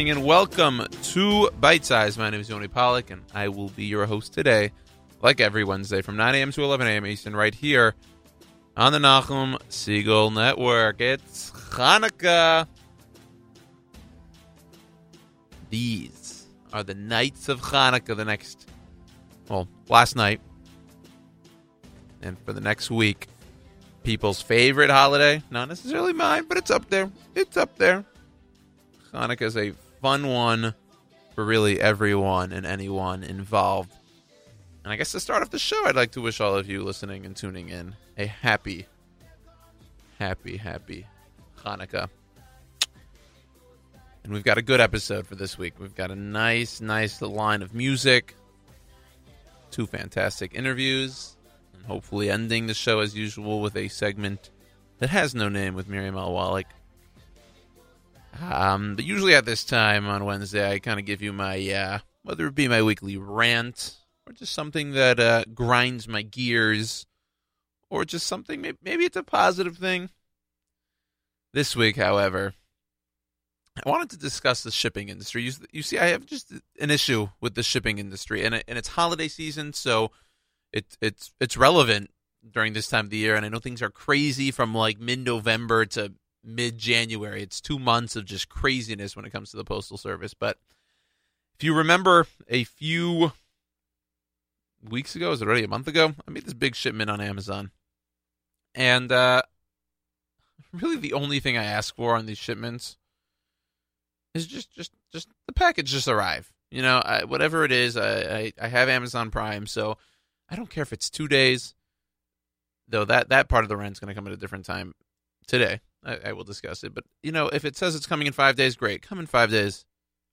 morning and welcome to Bite Size. My name is Yoni Pollak and I will be your host today, like every Wednesday from 9 a.m. to 11 a.m. Eastern, right here on the Nachum Segal Network. It's Hanukkah. These are the nights of Hanukkah, the next, well, last night, and for the next week. People's favorite holiday, not necessarily mine, but it's up there. It's up there. Hanukkah is a fun one for really everyone and anyone involved. And I guess to start off the show, I'd like to wish all of you listening and tuning in a happy, happy, happy Hanukkah. And we've got a good episode for this week. We've got a nice, nice line of music, two fantastic interviews, and hopefully ending the show as usual with a segment that has no name with Miriam L. Wallach. Um, but usually at this time on Wednesday, I kind of give you my, uh, whether it be my weekly rant or just something that uh, grinds my gears or just something, maybe it's a positive thing. This week, however, I wanted to discuss the shipping industry. You, you see, I have just an issue with the shipping industry, and, it, and it's holiday season, so it, it's it's relevant during this time of the year. And I know things are crazy from like mid November to mid January. It's two months of just craziness when it comes to the Postal Service. But if you remember a few weeks ago, is it already a month ago? I made this big shipment on Amazon. And uh, really the only thing I ask for on these shipments is just just just the package just arrive. You know, I, whatever it is, I, I, I have Amazon Prime, so I don't care if it's two days. Though that that part of the rent's going to come at a different time today. I, I will discuss it. But you know, if it says it's coming in five days, great. Come in five days.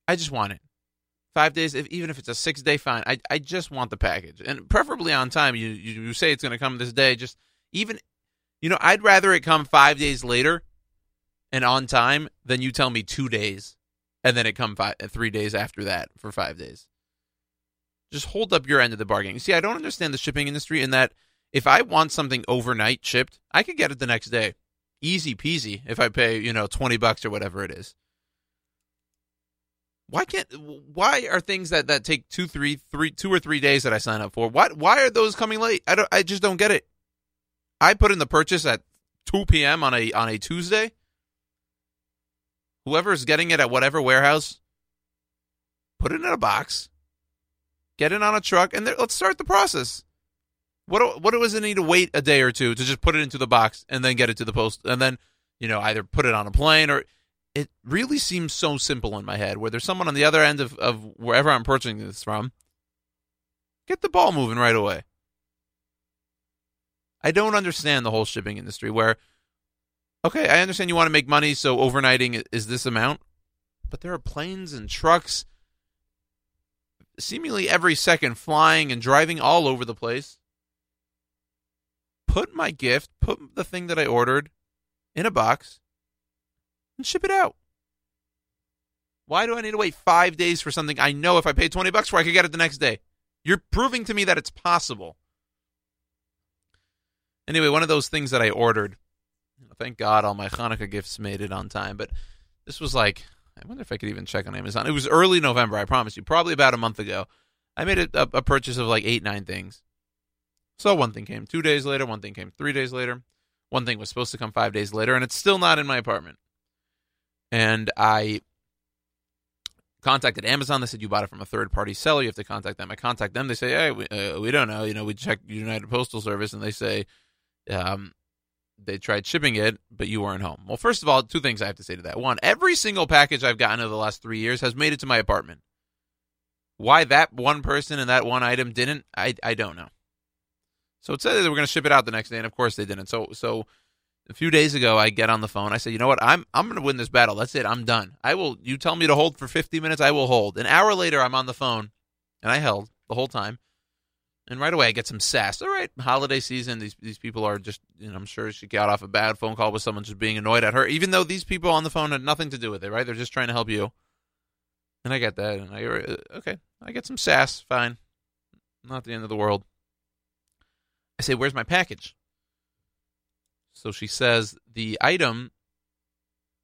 I just want it. Five days, if, even if it's a six day fine. I I just want the package, and preferably on time. You you, you say it's going to come this day. Just even, you know, I'd rather it come five days later, and on time than you tell me two days, and then it come five uh, three days after that for five days. Just hold up your end of the bargain. You see, I don't understand the shipping industry in that if I want something overnight shipped, I could get it the next day easy peasy if I pay, you know, 20 bucks or whatever it is. Why can't why are things that that take two, three, three, two or three days that I sign up for? Why why are those coming late? I don't I just don't get it. I put in the purchase at 2 p.m. on a on a Tuesday. Whoever is getting it at whatever warehouse, put it in a box, get it on a truck, and let's start the process. What what was it need to wait a day or two to just put it into the box and then get it to the post and then you know either put it on a plane or it really seems so simple in my head where there's someone on the other end of, of wherever I'm purchasing this from. Get the ball moving right away. I don't understand the whole shipping industry where okay, I understand you want to make money, so overnighting is this amount, but there are planes and trucks seemingly every second flying and driving all over the place put my gift, put the thing that I ordered in a box, and ship it out. Why do I need to wait five days for something I know if I pay 20 bucks for, I could get it the next day? You're proving to me that it's possible. Anyway, one of those things that I ordered, thank God all my Hanukkah gifts made it on time, but this was like, I wonder if I could even check on Amazon. It was early November, I promise you, probably about a month ago. I made a, a, a purchase of like eight, nine things. So one thing came two days later, one thing came three days later, one thing was supposed to come five days later, and it's still not in my apartment. And I contacted Amazon. They said you bought it from a third party seller. You have to contact them. I contact them. They say, hey, we, uh, we don't know. You know, we checked United Postal Service, and they say um, they tried shipping it, but you weren't home. Well, first of all, two things I have to say to that. One, every single package I've gotten over the last three years has made it to my apartment. Why that one person and that one item didn't, I I don't know. So it said they were going to ship it out the next day, and of course they didn't. So so a few days ago, I get on the phone. I said, you know what? I'm I'm going to win this battle. That's it. I'm done. I will. You tell me to hold for 50 minutes. I will hold. An hour later, I'm on the phone, and I held the whole time. And right away, I get some sass. All right, holiday season. These these people are just. You know, I'm sure she got off a bad phone call with someone just being annoyed at her, even though these people on the phone had nothing to do with it. Right? They're just trying to help you. And I get that. And I uh, okay. I get some sass. Fine. Not the end of the world. I say, Where's my package? So she says the item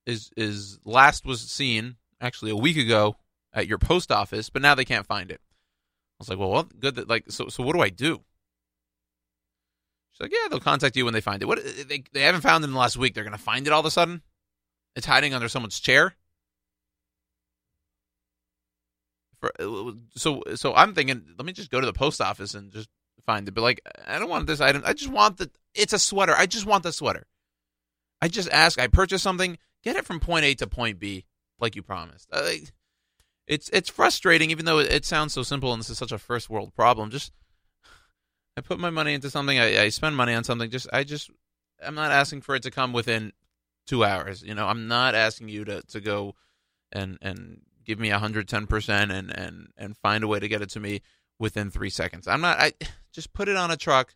is is last was seen. actually a week ago at your post office, but now they can't find it. I was like, well, well good. That, like, so, so what do I do? She's like, yeah, they'll contact you when they find it. What uh, they they haven't found it in the last week. They're gonna find it all of a sudden. It's hiding under someone's chair. For, uh, so so I'm thinking, let me just go to the post office and just find it. But like, I don't want this item. I just want the. It's a sweater. I just want the sweater. I just ask. I purchase something. Get it from point A to point B, like you promised. Uh, it's it's frustrating, even though it, sounds so simple and this is such a first world problem. Just I put my money into something. I, I spend money on something. Just I just I'm not asking for it to come within two hours. You know, I'm not asking you to to go and and give me 110 percent and and and find a way to get it to me within three seconds. I'm not. I just put it on a truck,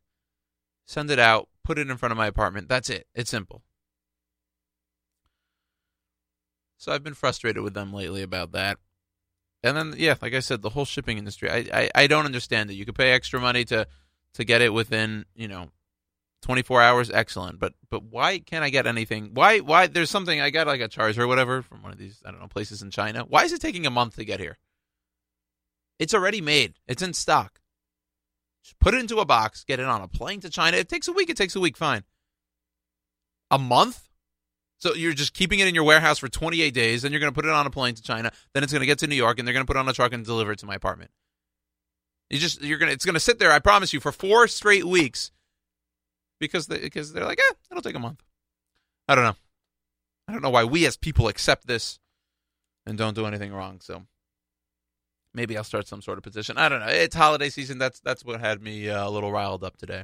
send it out, put it in front of my apartment. That's it. It's simple. So I've been frustrated with them lately about that. And then, yeah, like I said, the whole shipping industry. I, I, I don't understand it. You could pay extra money to to get it within, you know, 24 hours. Excellent, but but why can't I get anything? Why why there's something I got like a charger or whatever from one of these I don't know places in China. Why is it taking a month to get here? It's already made. It's in stock. Just put it into a box. Get it on a plane to China. It takes a week. It takes a week. Fine. A month? So you're just keeping it in your warehouse for 28 days, then you're going to put it on a plane to China, then it's going to get to New York, and they're going to put it on a truck and deliver it to my apartment. You just you're gonna it's gonna sit there. I promise you for four straight weeks, because they, because they're like, eh, it'll take a month. I don't know. I don't know why we as people accept this and don't do anything wrong. So maybe I'll start some sort of position. I don't know. It's holiday season. That's that's what had me uh, a little riled up today.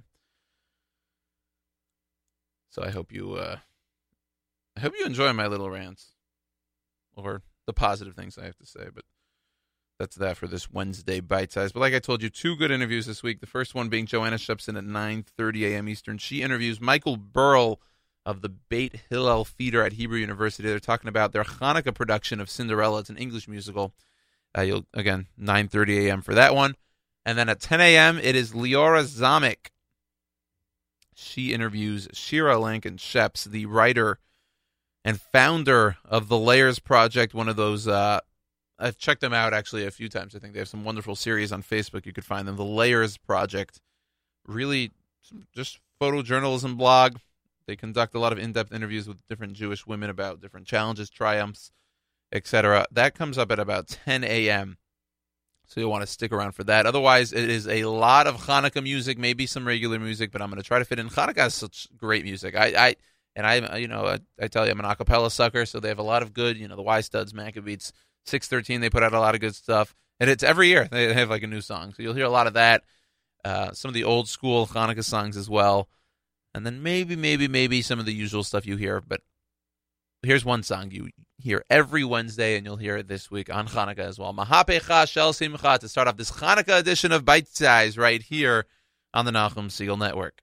So I hope you. Uh, I hope you enjoy my little rants or the positive things I have to say. But that's that for this Wednesday bite size. But like I told you, two good interviews this week. The first one being Joanna Shebson at 9:30 a.m. Eastern. She interviews Michael Berl of the Beit Hillel Theater at Hebrew University. They're talking about their Hanukkah production of Cinderella. It's an English musical. Uh, you'll again 9:30 a.m. for that one, and then at 10 a.m. it is Leora Zomick. She interviews Shira Lankin Sheps, the writer and founder of the Layers Project, one of those. Uh, I've checked them out actually a few times. I think they have some wonderful series on Facebook. You could find them. The Layers Project, really just photojournalism blog. They conduct a lot of in-depth interviews with different Jewish women about different challenges, triumphs, etc. That comes up at about 10 a.m. So you'll want to stick around for that. Otherwise, it is a lot of Hanukkah music, maybe some regular music, but I'm going to try to fit in. Hanukkah is such great music. I, I and I, you know, I, I, tell you, I'm an acapella sucker, so they have a lot of good, you know, the Y Studs, Maccabeats, 613, they put out a lot of good stuff. And it's every year they have like a new song. So you'll hear a lot of that. Uh, some of the old school Hanukkah songs as well. And then maybe, maybe, maybe some of the usual stuff you hear. But here's one song you hear every Wednesday, and you'll hear it this week on Hanukkah as well. Mahapecha Shel Simcha to start off this Hanukkah edition of Bite Size right here on the Nahum Segal Network.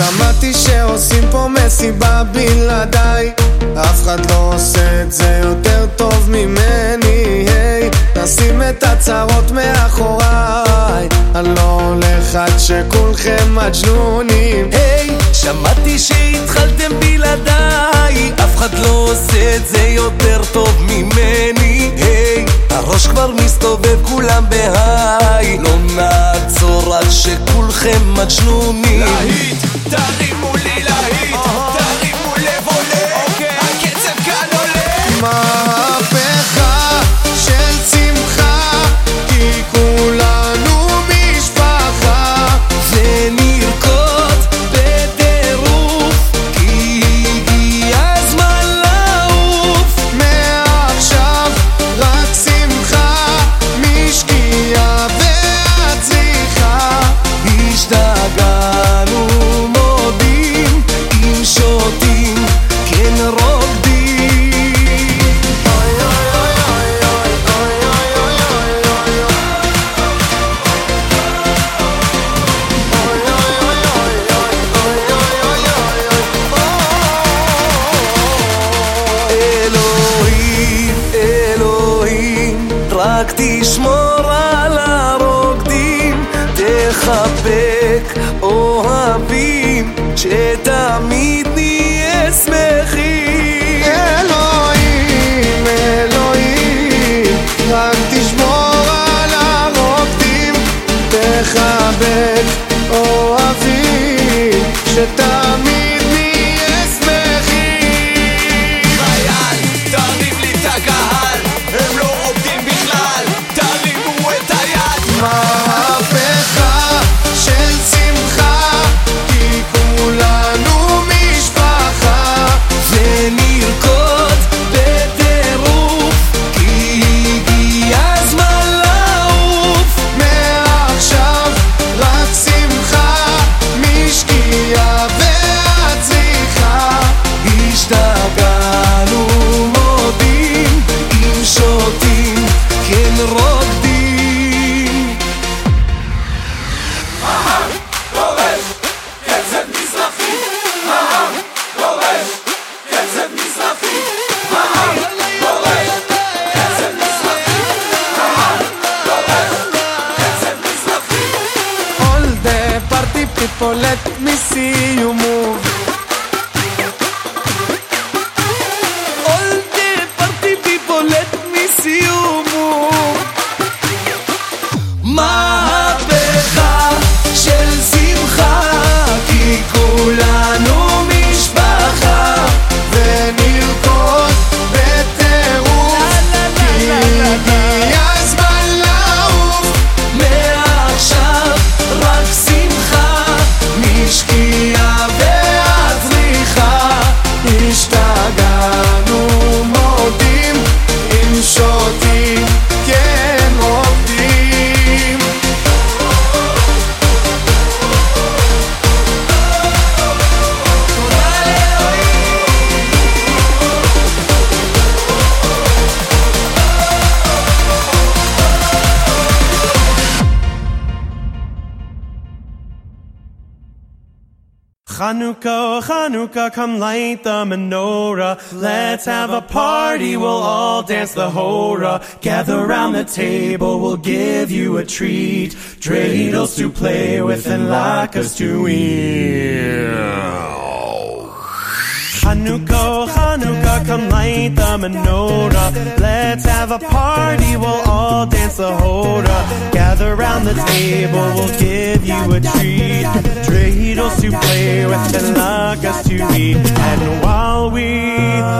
שמעתי שעושים פה מסיבה בלעדיי. אף אחד לא עושה את זה יותר טוב ממני היי, נשים את הצרות מאחוריי. אני לא הולך עד שכולכם מג'נונים. היי, שמעתי שהתחלתם בלעדיי. אף אחד לא עושה את זה יותר טוב ממני היי, הראש כבר מסתובב כולם בהיי. לא נעצור עד שכולכם מג'נונים. להיט תרימו לי להיט, תרימו לב עולה, הקצב כאן עולה. Come light the menorah. Let's have a party, we'll all dance the hora. Gather round the table, we'll give you a treat. Dreidels to play with and latkes to eat. Come light the menorah. Let's have a party, we'll all dance the hora. Gather round the table, we'll give you a treat. Dreidels to play with and latkes to eat. And while we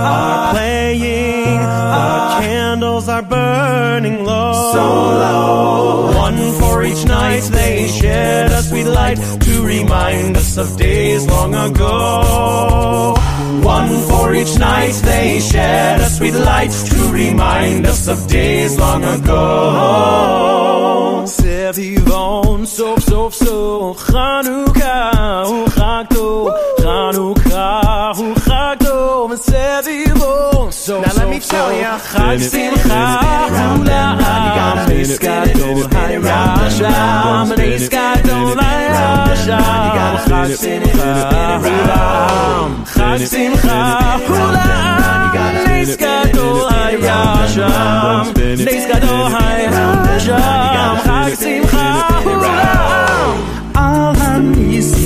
are playing, the candles are burning low. So low. One for each night they shed a sweet light to remind us of days long ago. One for each night they shed a sweet light to remind us of days long ago. Sevivon, sof, sof, sof, Chanukah, sof, Now let me tell ya, chag simcha, hula, Niskadol, hayasham, Niskadol, hayasham, chag simcha, hula, chag simcha, hula, Niskadol, hayasham, Niskadol, hayasham, chag simcha,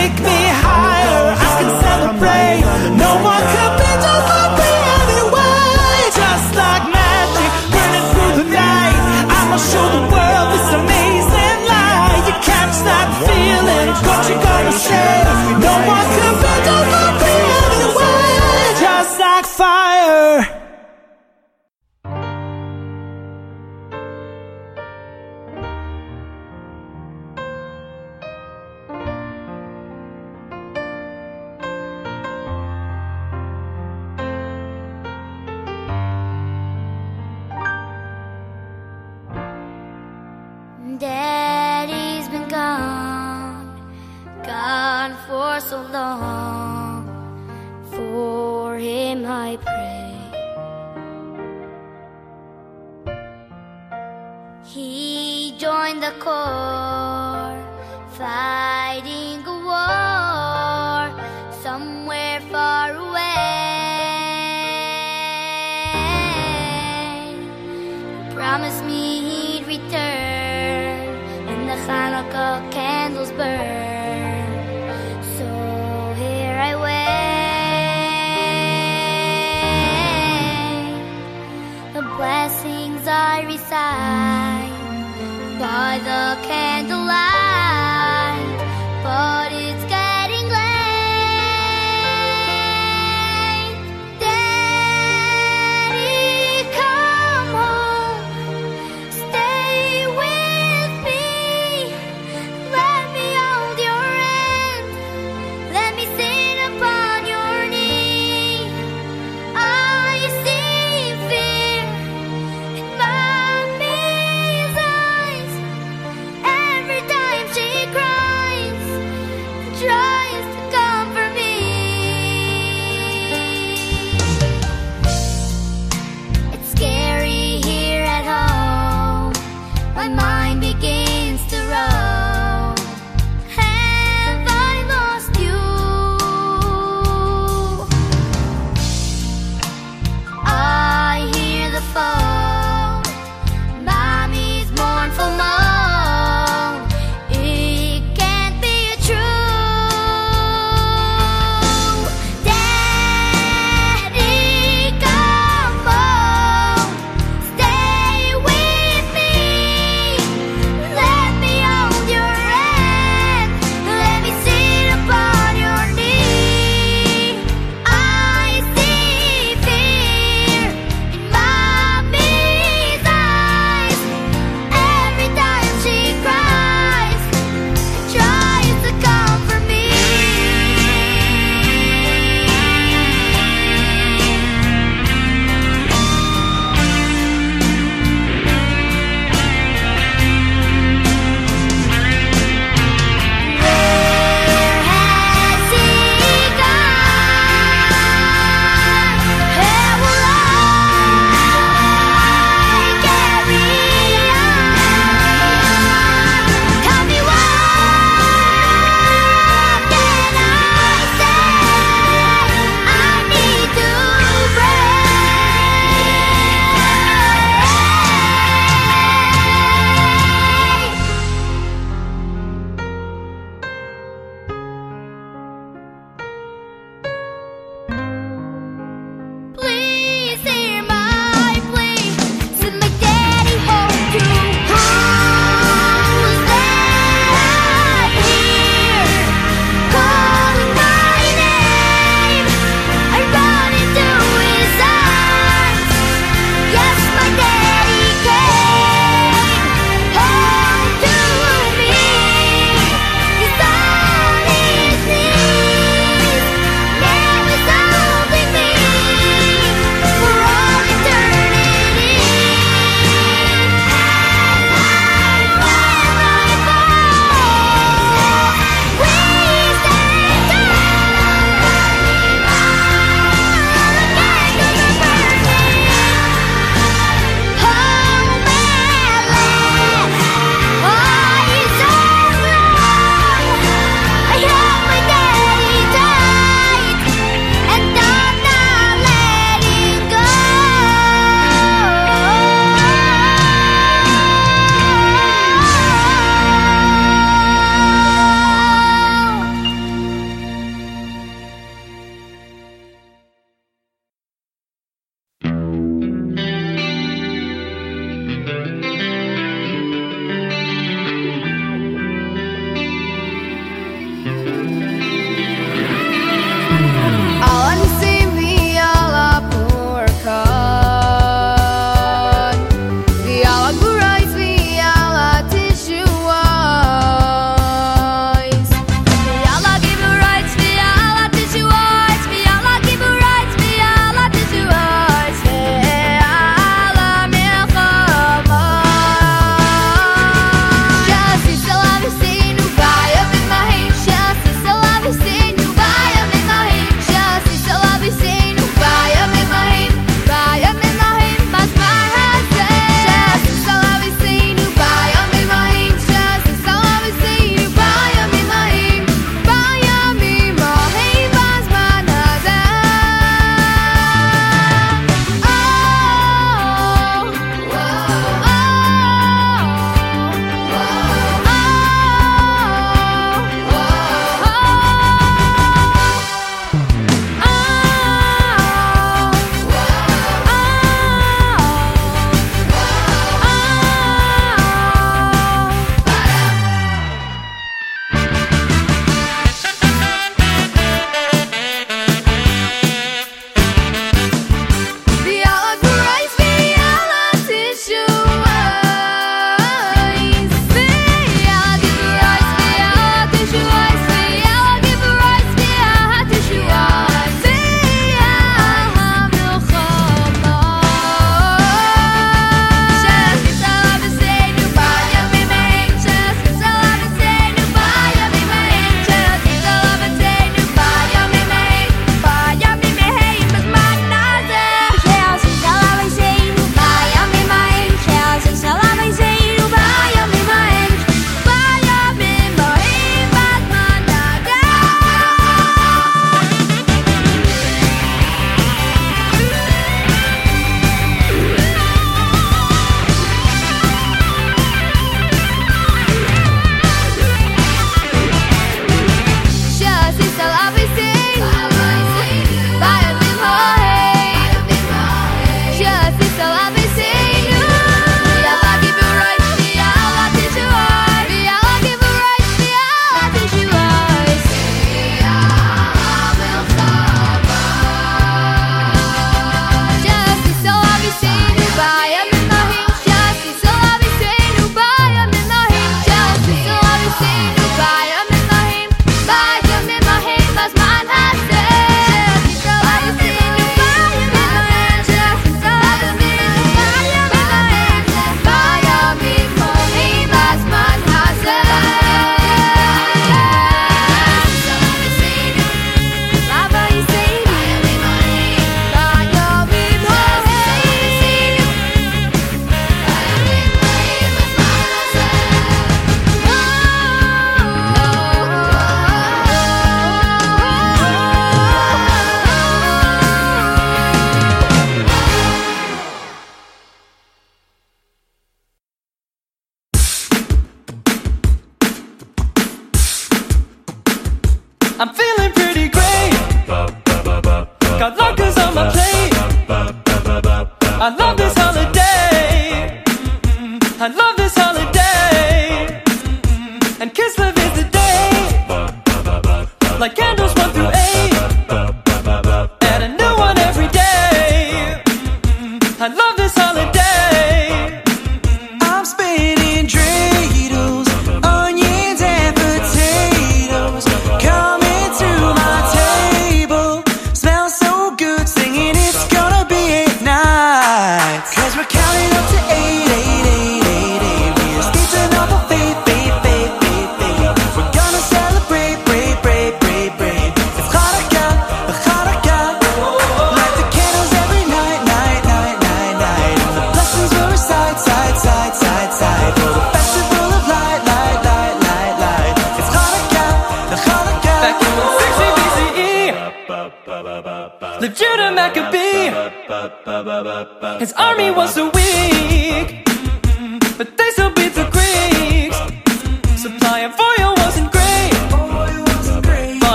Take me higher, I can celebrate. No one could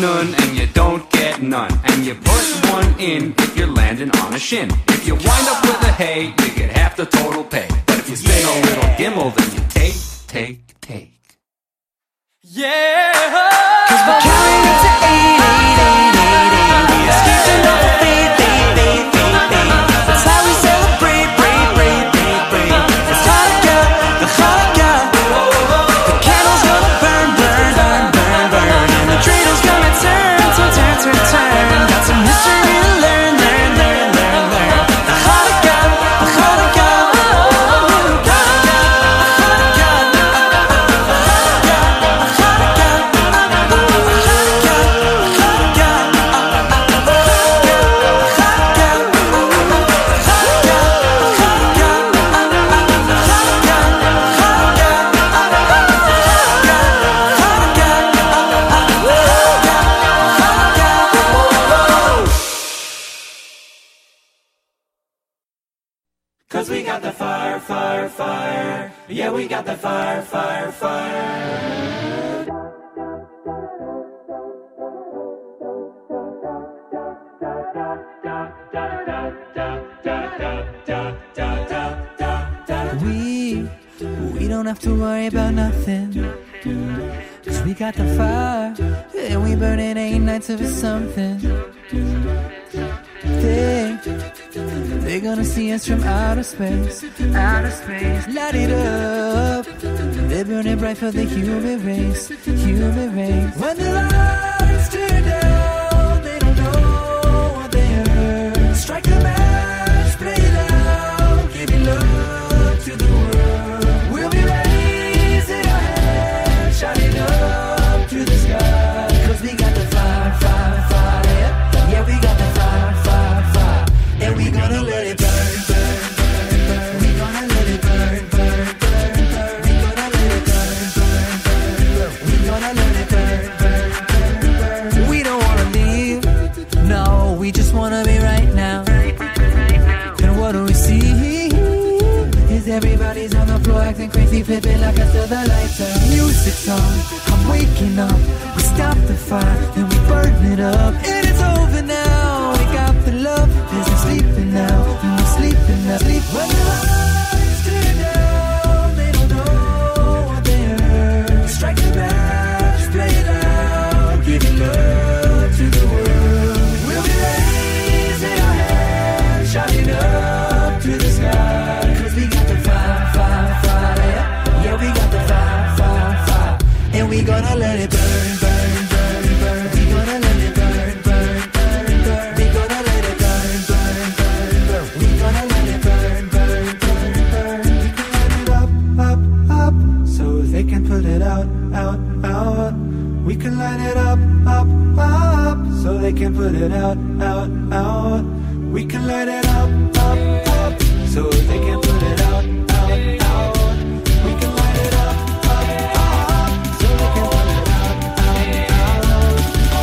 none and you don't get none. And you put one in if you're landing on a shin. If you wind up with a hay, you get half the total pay. But if you spin yeah. a little gimel, then you take, take, take. Yeah! Cause we're counting to eight, eight, eight, eight, eight. skipping all the. Yeah, we got the fire, fire, fire. We, we don't have to worry about nothing. Cause we got the fire, and we burn it eight nights of something. They, they're gonna see us from outer space, outer space. Light it up. They're it bright for the human race, human race. When the lights turn down. Leave it there like I the lights out. Music's on, I'm waking up. We stop the fire, then we burn it up. And it's over now. It out, out, out. We can light it up, up, up, so they can put it out, out, out. We can light it up, up, up, so they can put it out, out, out.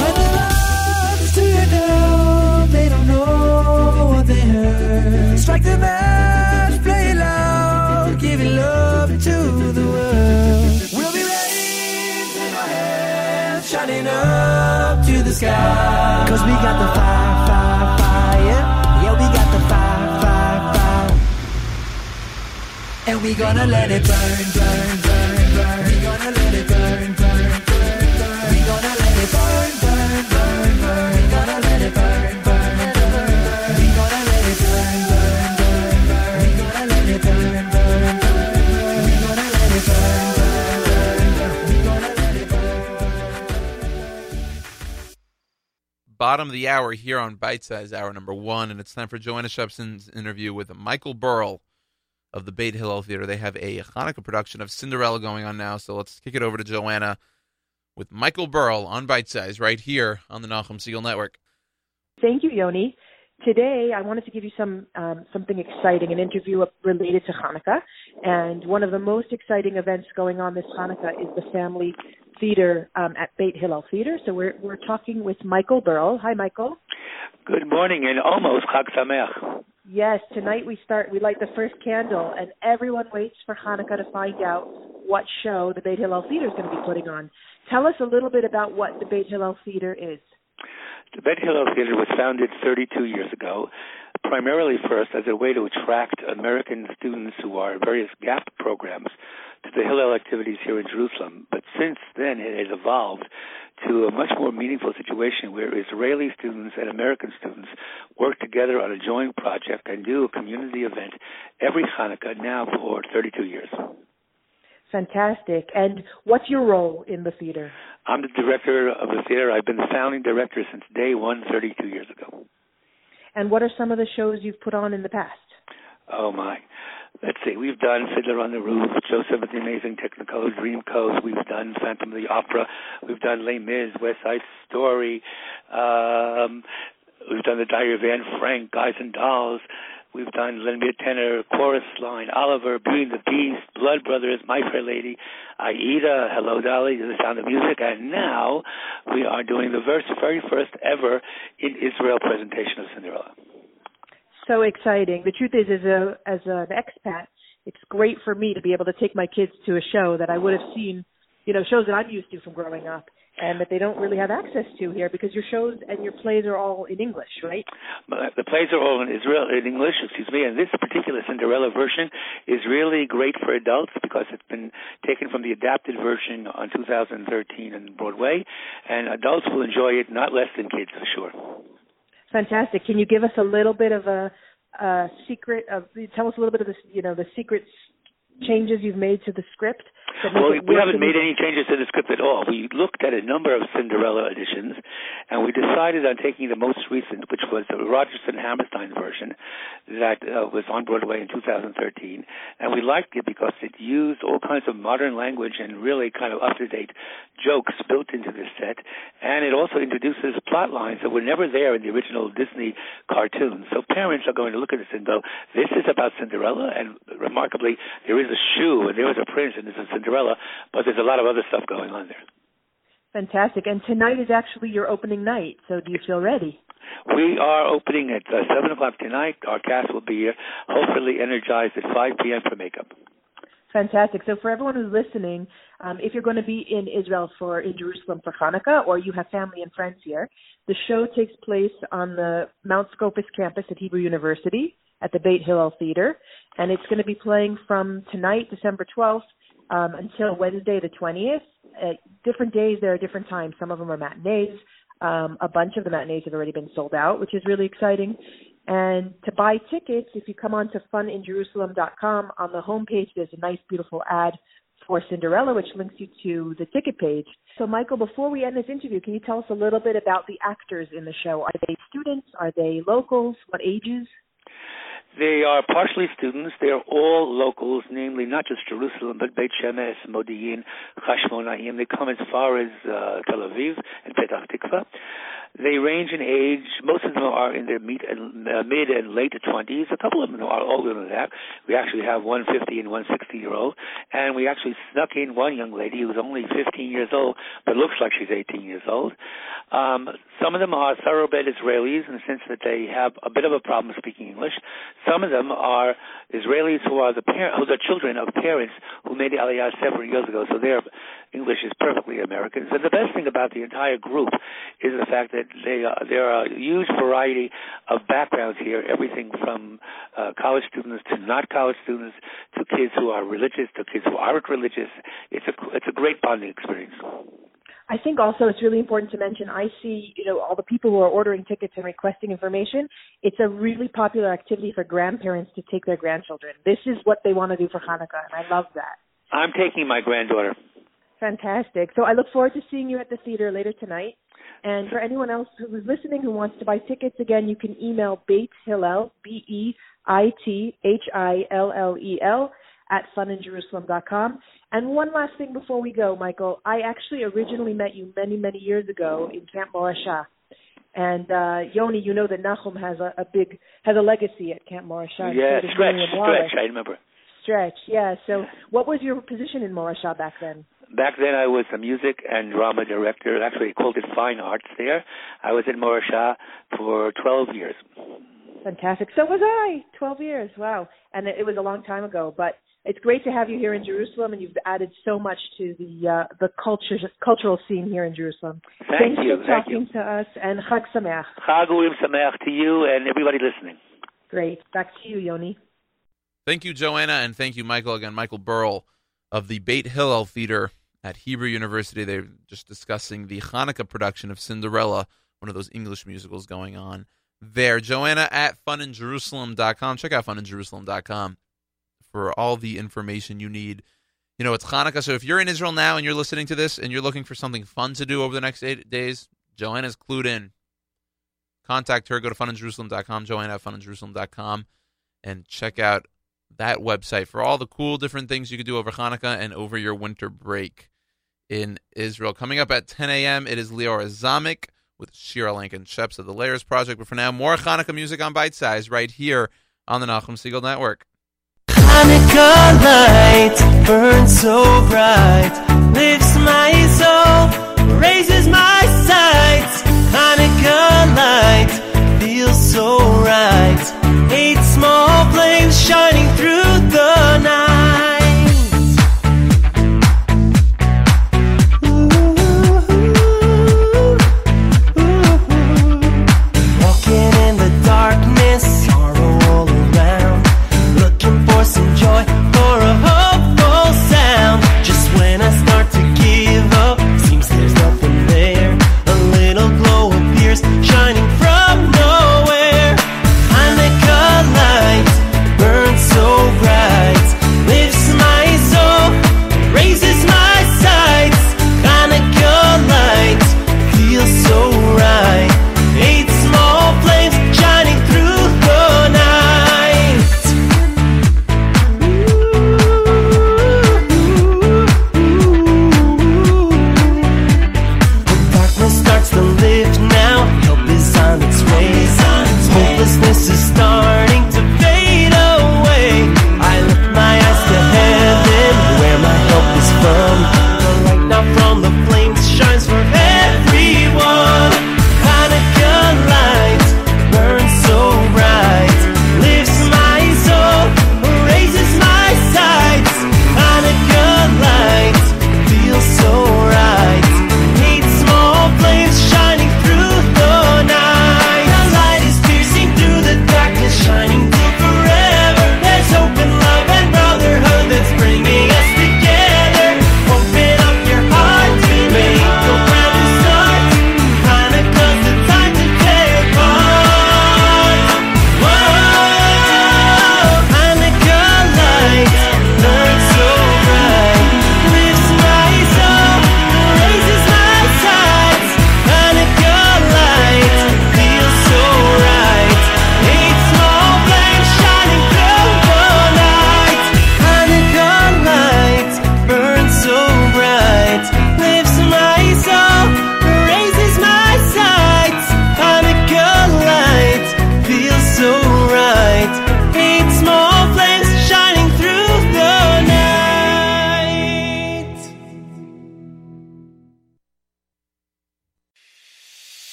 When the lights tear down, they don't know what they heard. Strike the match, play it loud, giving love to the world. We'll be raising our hands, shining up the sky. Cause we got the fire, fire, fire. Yeah, we got the fire, fire, fire. And we gonna let it burn, burn, burn, burn. We gonna let it burn, Bottom of the hour here on Bite Size Hour number one, and it's time for Joanna Shebson's interview with Michael Berl of the Beit Hillel Theater. They have a Hanukkah production of Cinderella going on now, so let's kick it over to Joanna with Michael Berl on Bite Size right here on the Nachum Segal Network. Thank you, Yoni. Today, I wanted to give you some um, something exciting, an interview related to Hanukkah. And one of the most exciting events going on this Hanukkah is the family theater um, at Beit Hillel Theater. So we're we're talking with Michael Berl. Hi, Michael. Good morning and almost Chag Sameach. Yes, tonight we start. We light the first candle, and everyone waits for Hanukkah to find out what show the Beit Hillel Theater is going to be putting on. Tell us a little bit about what the Beit Hillel Theater is. The Beit Hillel Theater was founded 32 years ago, primarily first as a way to attract American students who are in various GAP programs to the Hillel activities here in Jerusalem. But since then, it has evolved to a much more meaningful situation where Israeli students and American students work together on a joint project and do a community event every Hanukkah now for 32 years. Fantastic. And what's your role in the theater? I'm the director of the theater. I've been the founding director since day one, 32 years ago. And what are some of the shows you've put on in the past? Oh my. Let's see, we've done Fiddler on the Roof, Joseph and the Amazing Technicolor Dreamcoat, we've done Phantom of the Opera, we've done Les Mis, West Side Story, um, we've done The Diary of Anne Frank, Guys and Dolls, we've done Lend Me a Tenor, Chorus Line, Oliver, Beauty and the Beast, Blood Brothers, My Fair Lady, Aida, Hello Dolly, The Sound of Music, and now we are doing the very first ever in Israel presentation of Cinderella so exciting. The truth is, as a as an expat, it's great for me to be able to take my kids to a show that I would have seen, you know, shows that I'm used to from growing up, and that they don't really have access to here because your shows and your plays are all in English, right? Uh, the plays are all in Israel in English, excuse me, and this particular Cinderella version is really great for adults because it's been taken from the adapted version on 2013 in Broadway, and adults will enjoy it not less than kids for sure. Fantastic. Can you give us a little bit of a, a secret of tell us a little bit of the you know the secret changes you've made to the script? Well, we haven't made any changes to the script at all. We looked at a number of Cinderella editions, and we decided on taking the most recent, which was the Rodgers and Hammerstein version that uh, was on Broadway in 2013. And we liked it because it used all kinds of modern language and really kind of up-to-date jokes built into the set. And it also introduces plot lines that were never there in the original Disney cartoons. So parents are going to look at this and go, this is about Cinderella, and remarkably, there is a shoe, and there is a prince, and there's a Cinderella, but there's a lot of other stuff going on there. Fantastic. And tonight is actually your opening night, so do you feel ready? We are opening at uh, 7 o'clock tonight. Our cast will be here, hopefully energized at 5 p.m. for makeup. Fantastic. So for everyone who's listening, um, if you're going to be in Israel for in Jerusalem for Hanukkah, or you have family and friends here, the show takes place on the Mount Scopus campus at Hebrew University at the Beit Hillel Theater, and it's going to be playing from tonight, December 12th, um, until Wednesday the 20th. At different days, there are different times. Some of them are matinees. Um, a bunch of the matinees have already been sold out, which is really exciting. And to buy tickets, if you come on to funinjerusalem.com, on the homepage, there's a nice, beautiful ad for Cinderella, which links you to the ticket page. So, Michael, before we end this interview, can you tell us a little bit about the actors in the show? Are they students? Are they locals? What ages? They are partially students. They are all locals, namely not just Jerusalem, but Beit Shemesh, Modi'in, Chashmonaim. They come as far as uh, Tel Aviv and Petah Tikva. They range in age. Most of them are in their mid and, uh, mid and late 20s. A couple of them are older than that. We actually have one 50 and one 60 year old. And we actually snuck in one young lady who's only 15 years old, but looks like she's 18 years old. Um, some of them are thoroughbred Israelis in the sense that they have a bit of a problem speaking English. Some of them are Israelis who are the parent, who are children of parents who made the Aliyah several years ago, so their English is perfectly American. So the best thing about the entire group is the fact that they there are a huge variety of backgrounds here, everything from uh, college students to not college students to kids who are religious to kids who aren't religious. It's a it's a great bonding experience. I think also it's really important to mention I see, you know, all the people who are ordering tickets and requesting information. It's a really popular activity for grandparents to take their grandchildren. This is what they want to do for Hanukkah, and I love that. I'm taking my granddaughter. Fantastic. So I look forward to seeing you at the theater later tonight. And for anyone else who is listening who wants to buy tickets, again, you can email Beit Hillel, B E I T H I L L E L, at funinjerusalem.com. And one last thing before we go, Michael. I actually originally met you many, many years ago in Camp Morasha. And uh Yoni, you know that Nachum has a, a big has a legacy at Camp Morasha. Yeah, stretch, stretch. I remember. Stretch, yeah. So, what was your position in Morasha back then? Back then, I was a music and drama director. Actually, they called it fine arts there. I was in Morasha for 12 years. Fantastic. So was I. 12 years. Wow. And it, it was a long time ago, but it's great to have you here in Jerusalem, and you've added so much to the uh, the culture cultural scene here in Jerusalem. Thank Thanks you. for Thank talking you. to us, and Chag Sameach. Chag Urim Sameach to you and everybody listening. Great. Back to you, Yoni. Thank you, Joanna, and thank you, Michael. Again, Michael Berl of the Beit Hillel Theater at Hebrew University. They're just discussing the Hanukkah production of Cinderella, one of those English musicals going on there. Joanna at funinjerusalem.com. Check out funinjerusalem.com for all the information you need. You know, it's Hanukkah, so if you're in Israel now and you're listening to this and you're looking for something fun to do over the next eight days, Joanna's clued in. Contact her. Go to funinjerusalem.com, Joanna at funinjerusalem.com, and check out that website for all the cool different things you can do over Hanukkah and over your winter break in Israel. Coming up at 10 a.m., it is Leora Zomick with Shira Lankin Sheps of the Layers Project. But for now, more Hanukkah music on Bite Size right here on the Nachum Segal Network. Hanukkah light burns so bright, lifts my soul, raises my sights. Hanukkah light feels so right. Eight small flames shining through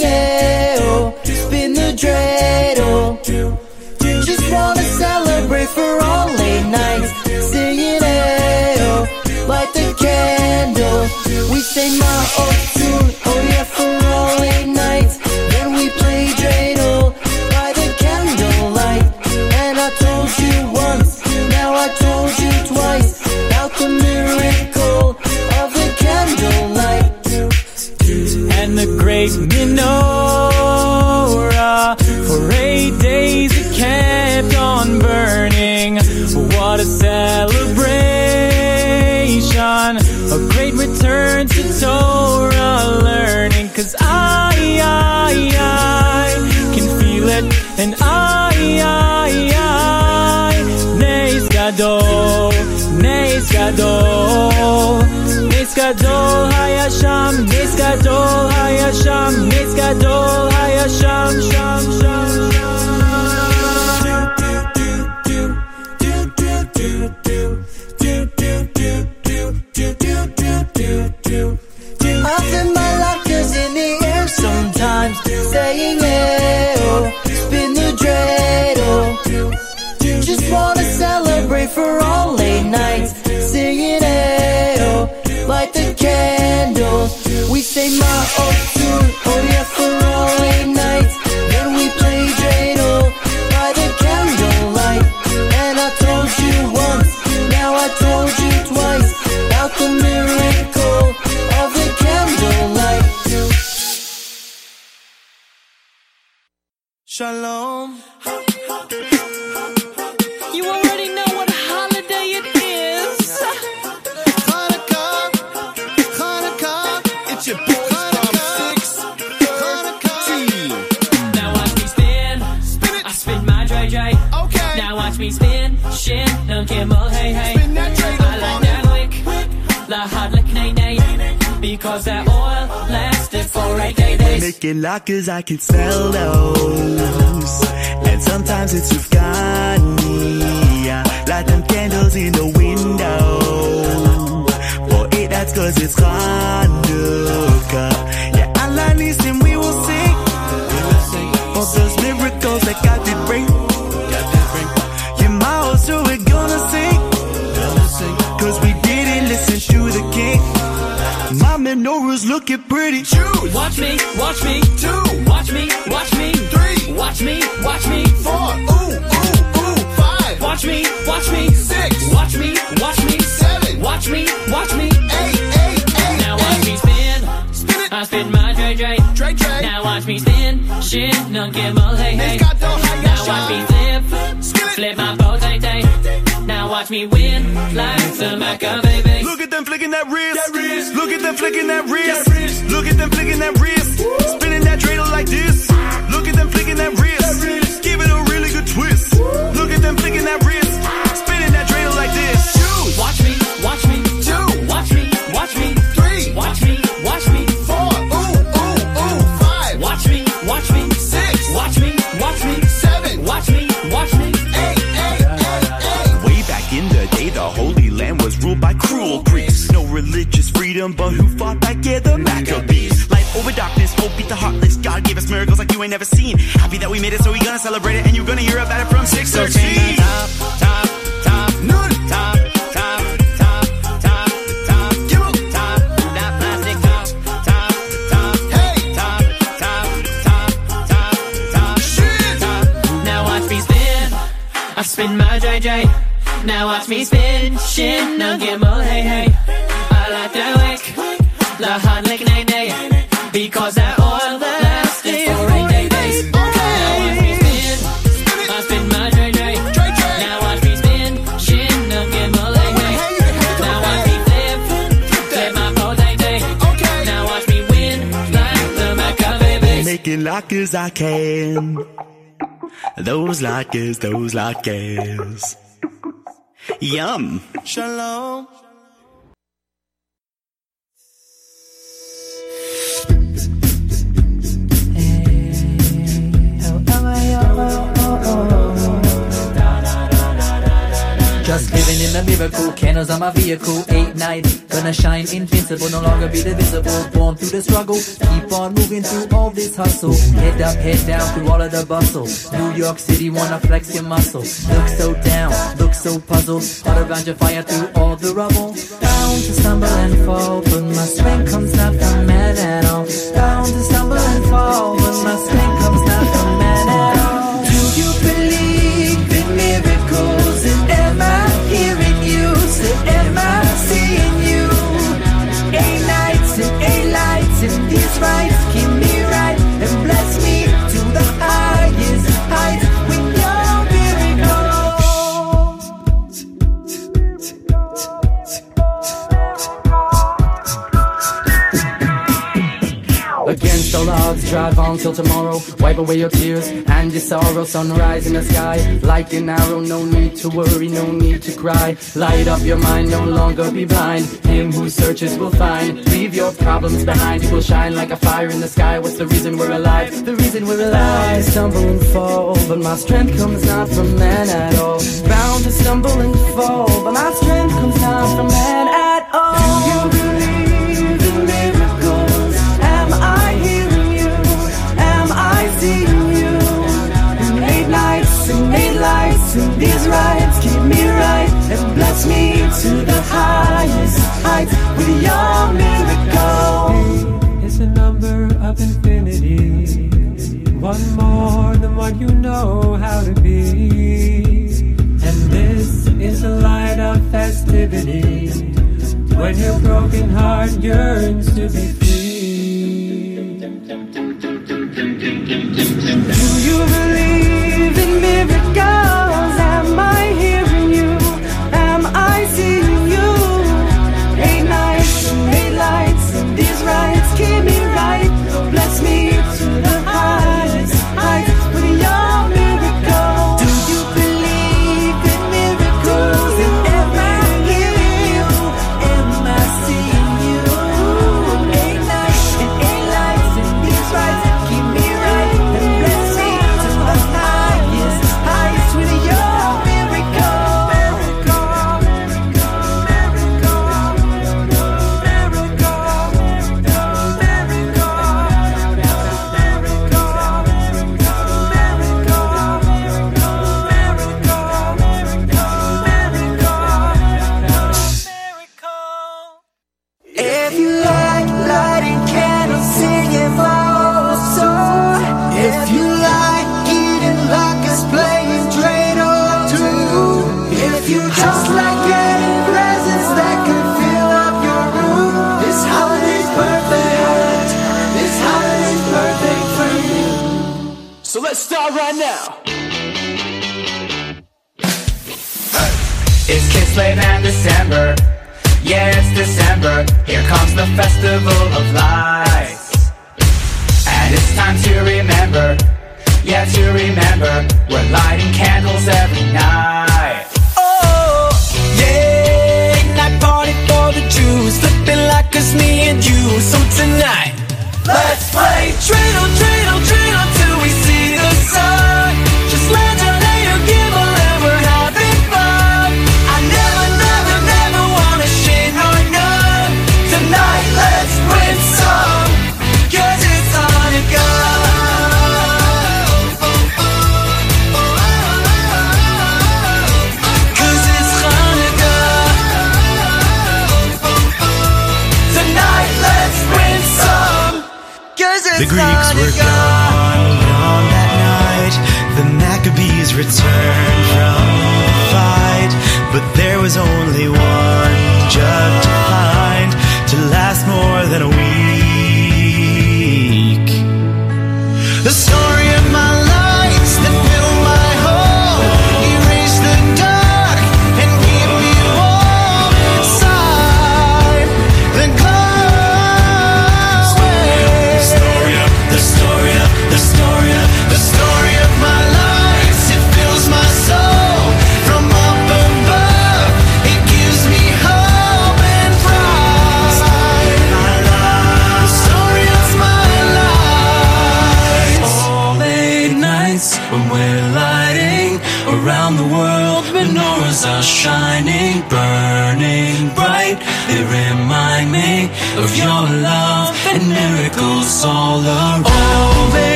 yeah, spin the dreidel. Nisgado Nisgadol Hayasham Nisgadol Hayasham Nisgadol Hayasham Sham Sham Sham. can say But who fought back? Yeah, the Maccabees. Light over darkness, hope beat the heartless. God gave us miracles like you ain't never seen. Happy that we made it, so we gonna celebrate it, and you're gonna hear about it from 613. Top, as I can. Those lockers, those lockers. Yum. Shalom. Just living in a miracle, candles on my vehicle, eight nights, gonna shine invincible, no longer be divisible, born through the struggle, keep on moving through all this hustle, head up, head down through all of the bustle, New York City wanna flex your muscle, look so down, look so puzzled, heart around your fire through all the rubble, bound to stumble and fall, but my strength comes not from man at all, bound to stumble and fall, but my strength comes drive on till tomorrow. Wipe away your tears and your sorrow. Sunrise in the sky, like an arrow. No need to worry, no need to cry. Light up your mind, no longer be blind. Him who searches will find. Leave your problems behind. You will shine like a fire in the sky. What's the reason we're alive? The reason we're alive. I stumble and fall, but my strength comes not from man at all. Bound to stumble and fall, but my strength comes not from man at all. These rights keep me right and bless me to the highest heights with your miracle. It's a number of infinity. One more than what you know how to be. And this is a light of festivity. When your broken heart yearns to be free. Do you believe in miracles?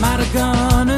might have gone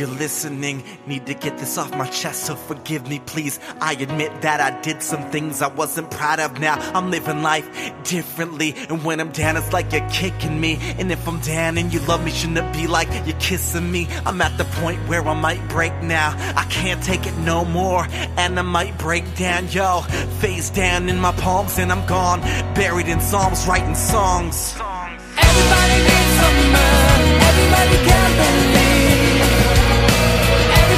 you're listening, need to get this off my chest, so forgive me, please. I admit that I did some things I wasn't proud of. Now I'm living life differently, and when I'm down, it's like you're kicking me. And if I'm down and you love me, shouldn't it be like you're kissing me? I'm at the point where I might break now. I can't take it no more, and I might break down, yo. Face down in my palms, and I'm gone, buried in psalms, writing songs. Everybody needs some. Everybody can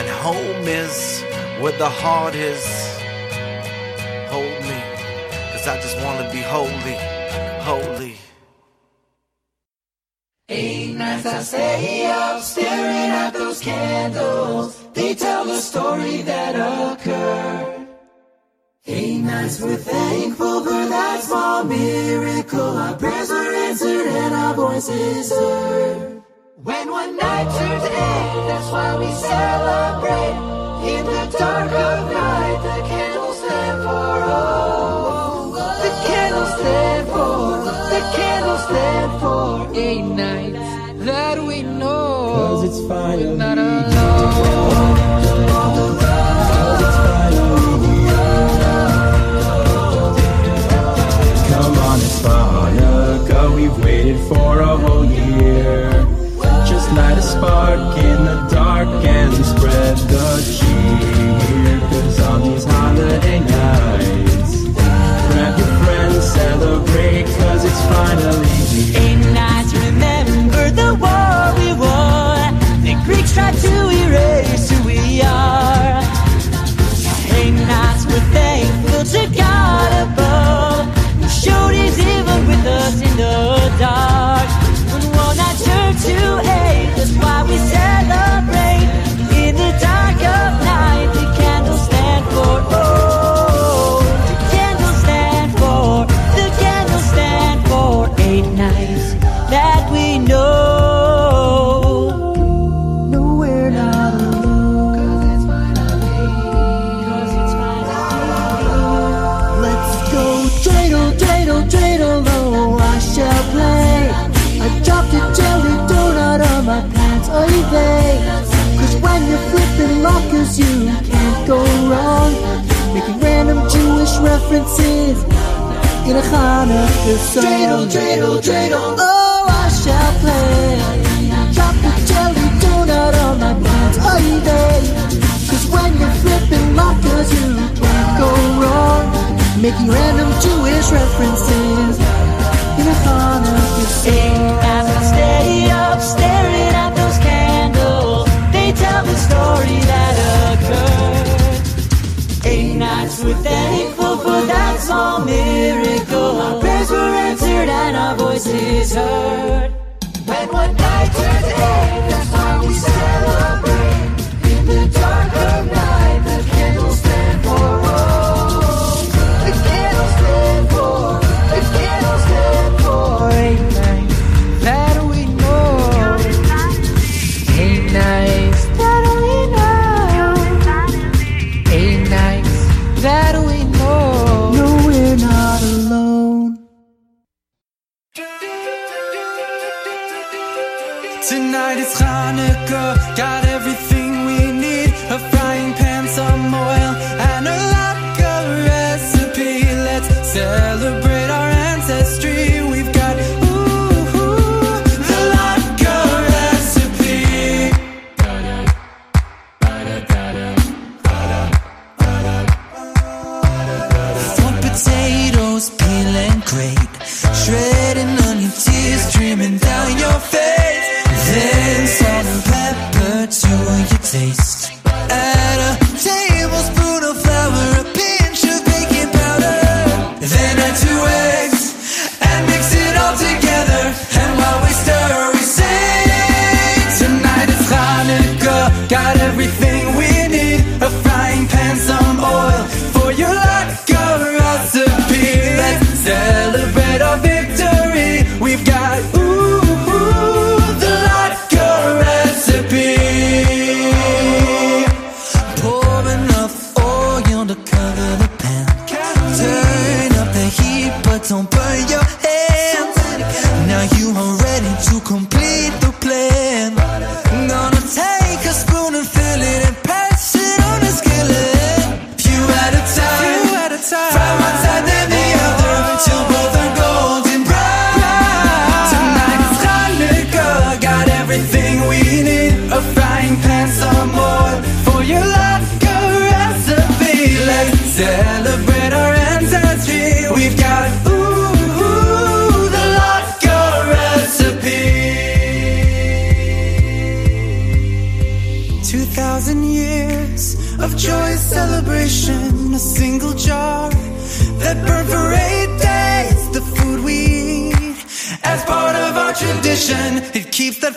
and home is where the heart is. Hold me, cause I just wanna be holy, holy. Eight nights I stay up, staring at those candles. They tell the story that occurred. Eight nights we're thankful for that small miracle. Our prayers were answered and our voices heard. When one night turns eight, that's why we celebrate. In the dark of night, the candles stand for oh. The candles stand for, the candles stand for eight nights that we know. Cause it's finally.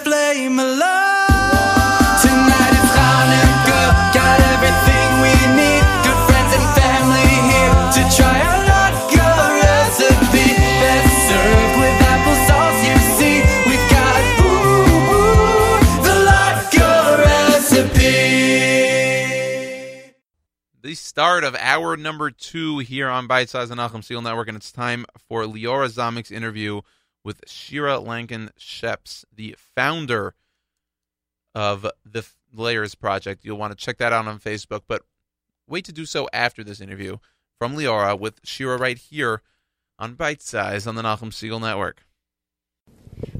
Flame alive. Tonight is Hanukkah, got everything we need. Good friends and family here to try our recipe served with. You see, we've got the recipe. The start of hour number two here on Bite Size and Nachum Segal Network, and it's time for Leora Zomick's interview with Shira Lankin Sheps, the founder of the Layers Project. You'll want to check that out on Facebook, but wait to do so after this interview from Leora with Shira right here on Bite Size on the Nachum Segal Network.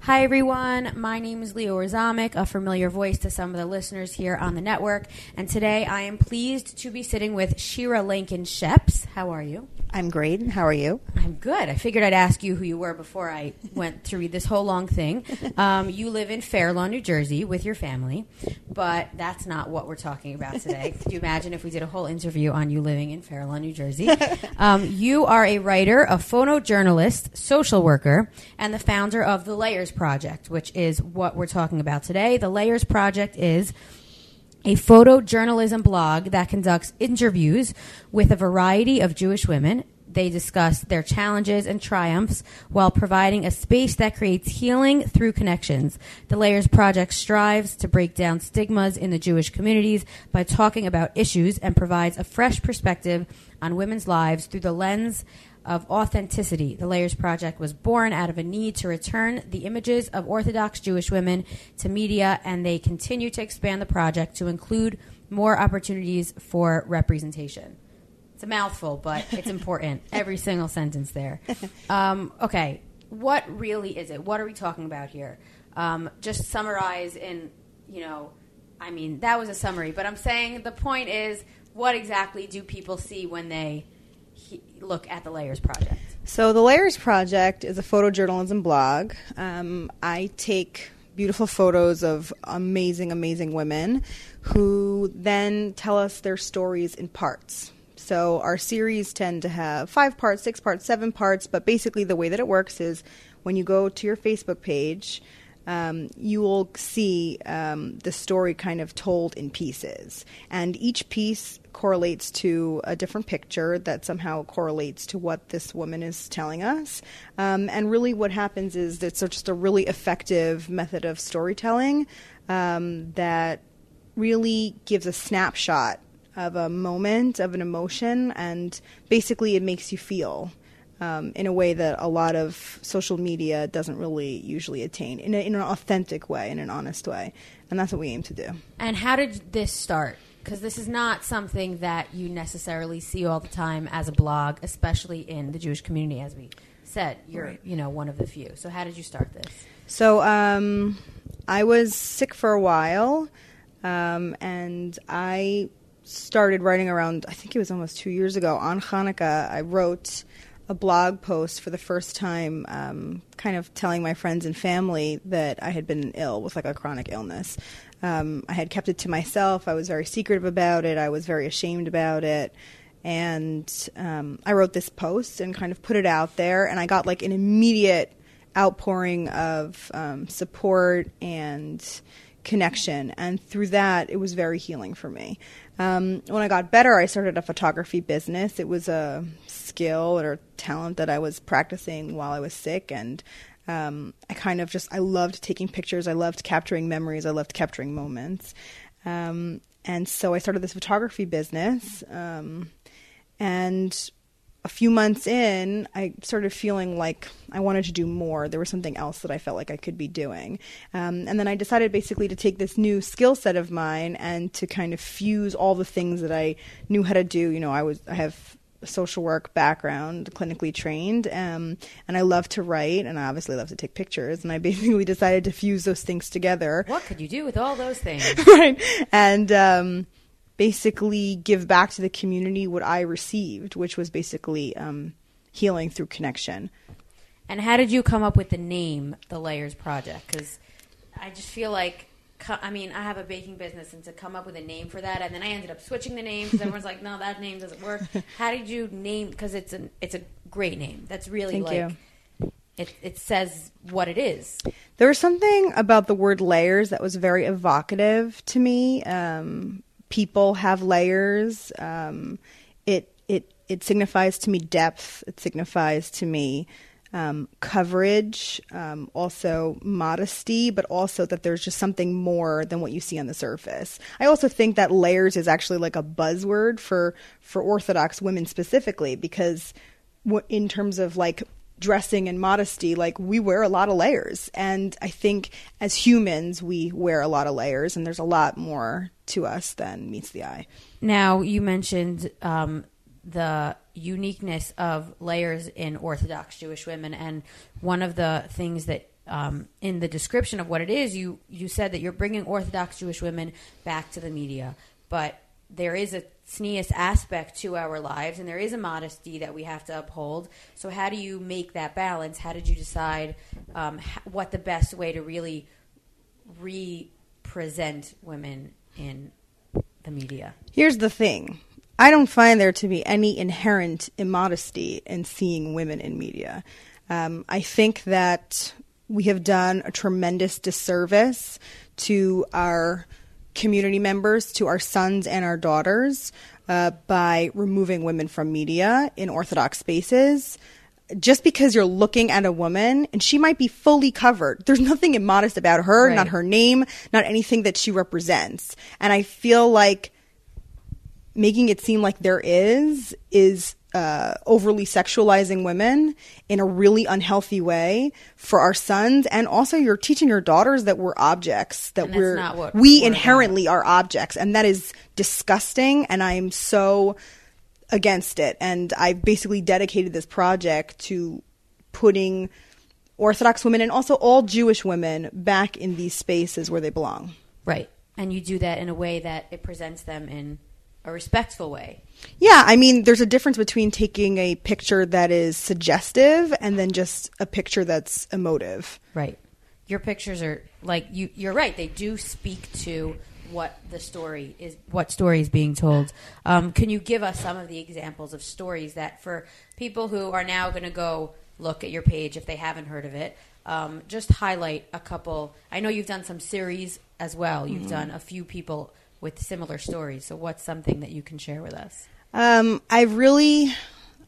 Hi, everyone. My name is Leora Zomick, a familiar voice to some of the listeners here on the network. And today I am pleased to be sitting with Shira Lankin Sheps. How are you? I'm great. How are you? I'm good. I figured I'd ask you who you were before I went to read this whole long thing. Um, you live in Fair Lawn, New Jersey with your family, but that's not what we're talking about today. Could you imagine if we did a whole interview on you living in Fair Lawn, New Jersey? Um, you are a writer, a photojournalist, social worker, and the founder of the Layers Project, which is what we're talking about today. The Layers Project is a photojournalism blog that conducts interviews with a variety of Jewish women. They discuss their challenges and triumphs while providing a space that creates healing through connections. The Layers Project strives to break down stigmas in the Jewish communities by talking about issues and provides a fresh perspective on women's lives through the lens of authenticity. The Layers Project was born out of a need to return the images of Orthodox Jewish women to media, and they continue to expand the project to include more opportunities for representation. It's a mouthful, but it's important. Every single sentence there. Um, okay, what really is it? What are we talking about here? Um, just summarize in, you know, I mean, that was a summary, but I'm saying the point is, what exactly do people see when they he- look at the Layers Project? So, the Layers Project is a photojournalism blog. Um, I take beautiful photos of amazing, amazing women who then tell us their stories in parts. So, our series tend to have five parts, six parts, seven parts, but basically, the way that it works is when you go to your Facebook page, um, you will see um, the story kind of told in pieces. And each piece correlates to a different picture that somehow correlates to what this woman is telling us. Um, and really, what happens is it's just a really effective method of storytelling um, that really gives a snapshot of a moment, of an emotion, and basically it makes you feel um, in a way that a lot of social media doesn't really usually attain in, a, in an authentic way, in an honest way. And that's what we aim to do. And how did this start? Because this is not something that you necessarily see all the time as a blog, especially in the Jewish community, as we said. You're, Right. you know, one of the few. So how did you start this? So um, I was sick for a while, um, and I started writing around. I think it was almost two years ago on Hanukkah. I wrote a blog post for the first time, um, kind of telling my friends and family that I had been ill with like a chronic illness. Um, I had kept it to myself. I was very secretive about it. I was very ashamed about it. And um, I wrote this post and kind of put it out there, and I got like an immediate outpouring of um, support and connection. And through that, it was very healing for me. Um, when I got better, I started a photography business. It was a skill or talent that I was practicing while I was sick. And um, I kind of just, I loved taking pictures. I loved capturing memories. I loved capturing moments. Um, and so I started this photography business. Um, and a few months in, I started feeling like I wanted to do more. There was something else that I felt like I could be doing. Um, and then I decided basically to take this new skill set of mine and to kind of fuse all the things that I knew how to do. You know, I was I have social work background, clinically trained, um, and I love to write, and I obviously love to take pictures. And I basically decided to fuse those things together. What could you do with all those things? right. And um, basically give back to the community what I received, which was basically um, healing through connection. And how did you come up with the name, the Layers Project? Because I just feel like co- I mean, I have a baking business, and to come up with a name for that, and then I ended up switching the name because everyone's like, "No, that name doesn't work." How did you name? Because it's an it's a great name. That's really Thank like you. it. It says what it is. There was something about the word layers that was very evocative to me. Um, people have layers. Um, it it it signifies to me depth. It signifies to me um, coverage, um, also modesty, but also that there's just something more than what you see on the surface. I also think that layers is actually like a buzzword for for Orthodox women specifically because in terms of like dressing and modesty, like we wear a lot of layers. And I think as humans, we wear a lot of layers, and there's a lot more to us than meets the eye. Now, you mentioned um, the uniqueness of layers in Orthodox Jewish women, and one of the things that um, in the description of what it is, you you said that you're bringing Orthodox Jewish women back to the media, but there is a tznius aspect to our lives, and there is a modesty that we have to uphold. So, how do you make that balance? How did you decide um, what the best way to really represent women in the media? Here's the thing. I don't find there to be any inherent immodesty in seeing women in media. Um, I think that we have done a tremendous disservice to our community members, to our sons and our daughters, uh, by removing women from media in Orthodox spaces. Just because you're looking at a woman and she might be fully covered, there's nothing immodest about her, Right. not her name, not anything that she represents. And I feel like making it seem like there is is uh, overly sexualizing women in a really unhealthy way for our sons, and also you're teaching your daughters that we're objects, that And we're we we're inherently are objects, and that is disgusting. And I am so against it. And I've basically dedicated this project to putting Orthodox women and also all Jewish women back in these spaces where they belong. Right. And you do that in a way that it presents them in a respectful way. Yeah, I mean, there's a difference between taking a picture that is suggestive and then just a picture that's emotive. Right. Your pictures are like you you're right, they do speak to what the story is what story is being told. Um, can you give us some of the examples of stories that for people who are now going to go look at your page if they haven't heard of it, um, just highlight a couple. I know you've done some series as well. You've Mhm. done a few people with similar stories. So what's something that you can share with us? Um, I really,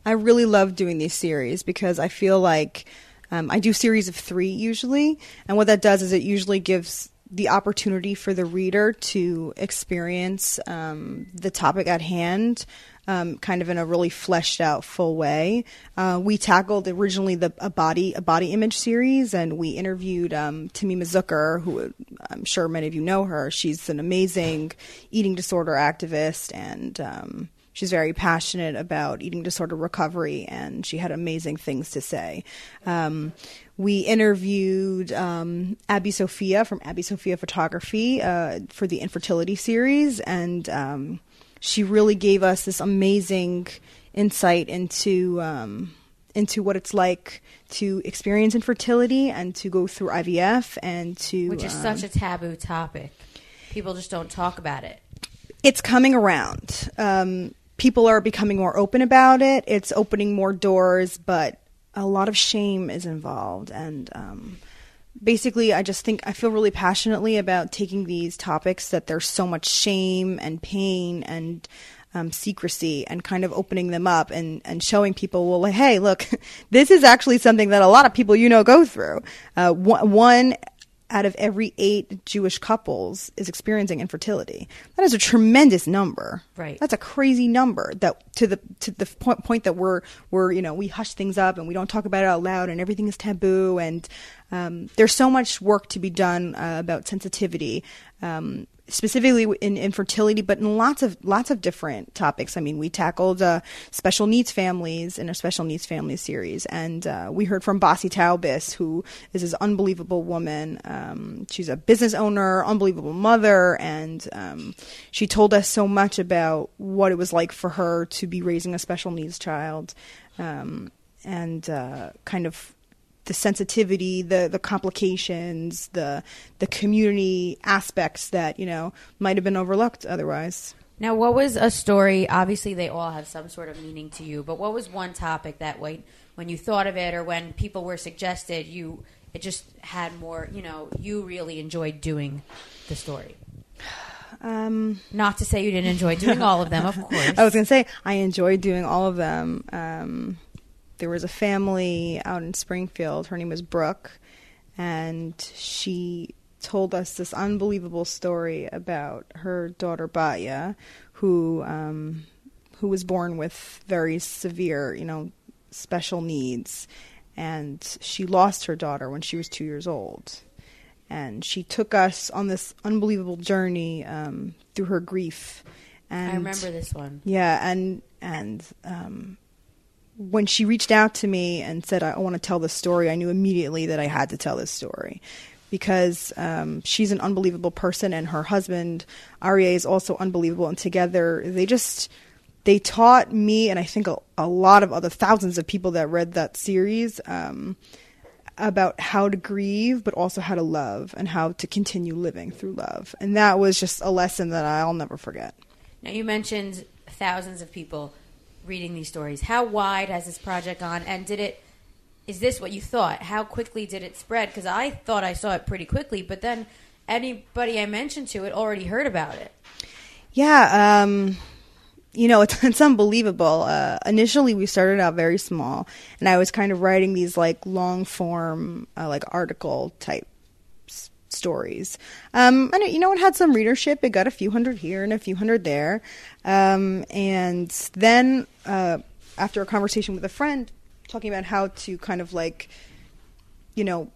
I really love doing these series because I feel like um, I do series of three usually, and what that does is it usually gives the opportunity for the reader to experience um, the topic at hand. Um, kind of in a really fleshed out, full way. Uh, we tackled originally the a body a body image series, and we interviewed um, Tamima Zucker, who I'm sure many of you know her. She's an amazing eating disorder activist, and um, she's very passionate about eating disorder recovery, and she had amazing things to say. Um, we interviewed um, Abby Sophia from Abby Sophia Photography uh, for the infertility series, and um, she really gave us this amazing insight into um, into what it's like to experience infertility and to go through IVF and to Which is um, such a taboo topic. People just don't talk about it. it's coming around. Um, people are becoming more open about it. It's opening more doors, but a lot of shame is involved. And um, basically, I just think I feel really passionately about taking these topics that there's so much shame and pain and um, secrecy and kind of opening them up and, and showing people, well, like, hey, look, this is actually something that a lot of people you know go through. Uh, one, one out of every eight Jewish couples is experiencing infertility. That is a tremendous number. Right. That's a crazy number. That to the to the point, point that we're we're you know we hush things up and we don't talk about it out loud and everything is taboo and um, there's so much work to be done uh, about sensitivity. Um, specifically in infertility, but in lots of lots of different topics. I mean, we tackled uh, special needs families in a special needs families series, and uh, we heard from Bossy Taubis, who is this unbelievable woman. Um, she's a business owner, unbelievable mother, and um, she told us so much about what it was like for her to be raising a special needs child, um, and uh, kind of the sensitivity, the the complications, the the community aspects that you know might have been overlooked otherwise. Now, what was a story? Obviously, they all have some sort of meaning to you, but what was one topic that when when you thought of it or when people were suggested, you it just had more. You know, you really enjoyed doing the story. Um, Not to say you didn't enjoy doing all of them, of course. I was going to say I enjoyed doing all of them. Um, there was a family out in Springfield. Her name was Brooke, and she told us this unbelievable story about her daughter Baya, who um, who was born with very severe, you know, special needs, and she lost her daughter when she was two years old. And she took us on this unbelievable journey um, through her grief. And I remember this one. yeah, and and um, when she reached out to me and said, "I want to tell this story," I knew immediately that I had to tell this story because um, she's an unbelievable person, and her husband Aryeh is also unbelievable, and together they just they taught me, and I think a, a lot of other thousands of people that read that series. Um, about how to grieve, but also how to love and how to continue living through love. And that was just a lesson that I'll never forget. Now, you mentioned thousands of people reading these stories. How wide has this project gone? And did it, is this what you thought? How quickly did it spread? Because I thought I saw it pretty quickly, but then anybody I mentioned to it already heard about it. Yeah, um, you know, it's, it's unbelievable. Uh, initially, we started out very small, and I was kind of writing these like long form, uh, like article type stories. Um, and it, you know, it had some readership. It got a few hundred here and a few hundred there. Um, and then, uh, after a conversation with a friend, talking about how to kind of like, you know,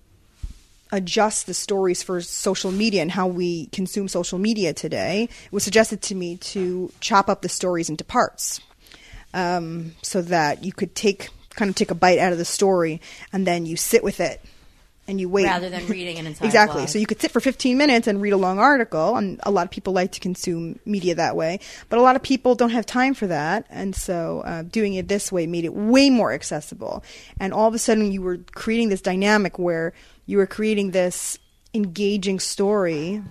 adjust the stories for social media and how we consume social media today, it was suggested to me to chop up the stories into parts um, so that you could take kind of take a bite out of the story and then you sit with it and you wait Rather than reading an entire exactly blog. so you could sit for 15 minutes and read a long article and a lot of people like to consume media that way but a lot of people don't have time for that and so uh, doing it this way made it way more accessible and all of a sudden you were creating this dynamic where you were creating this engaging story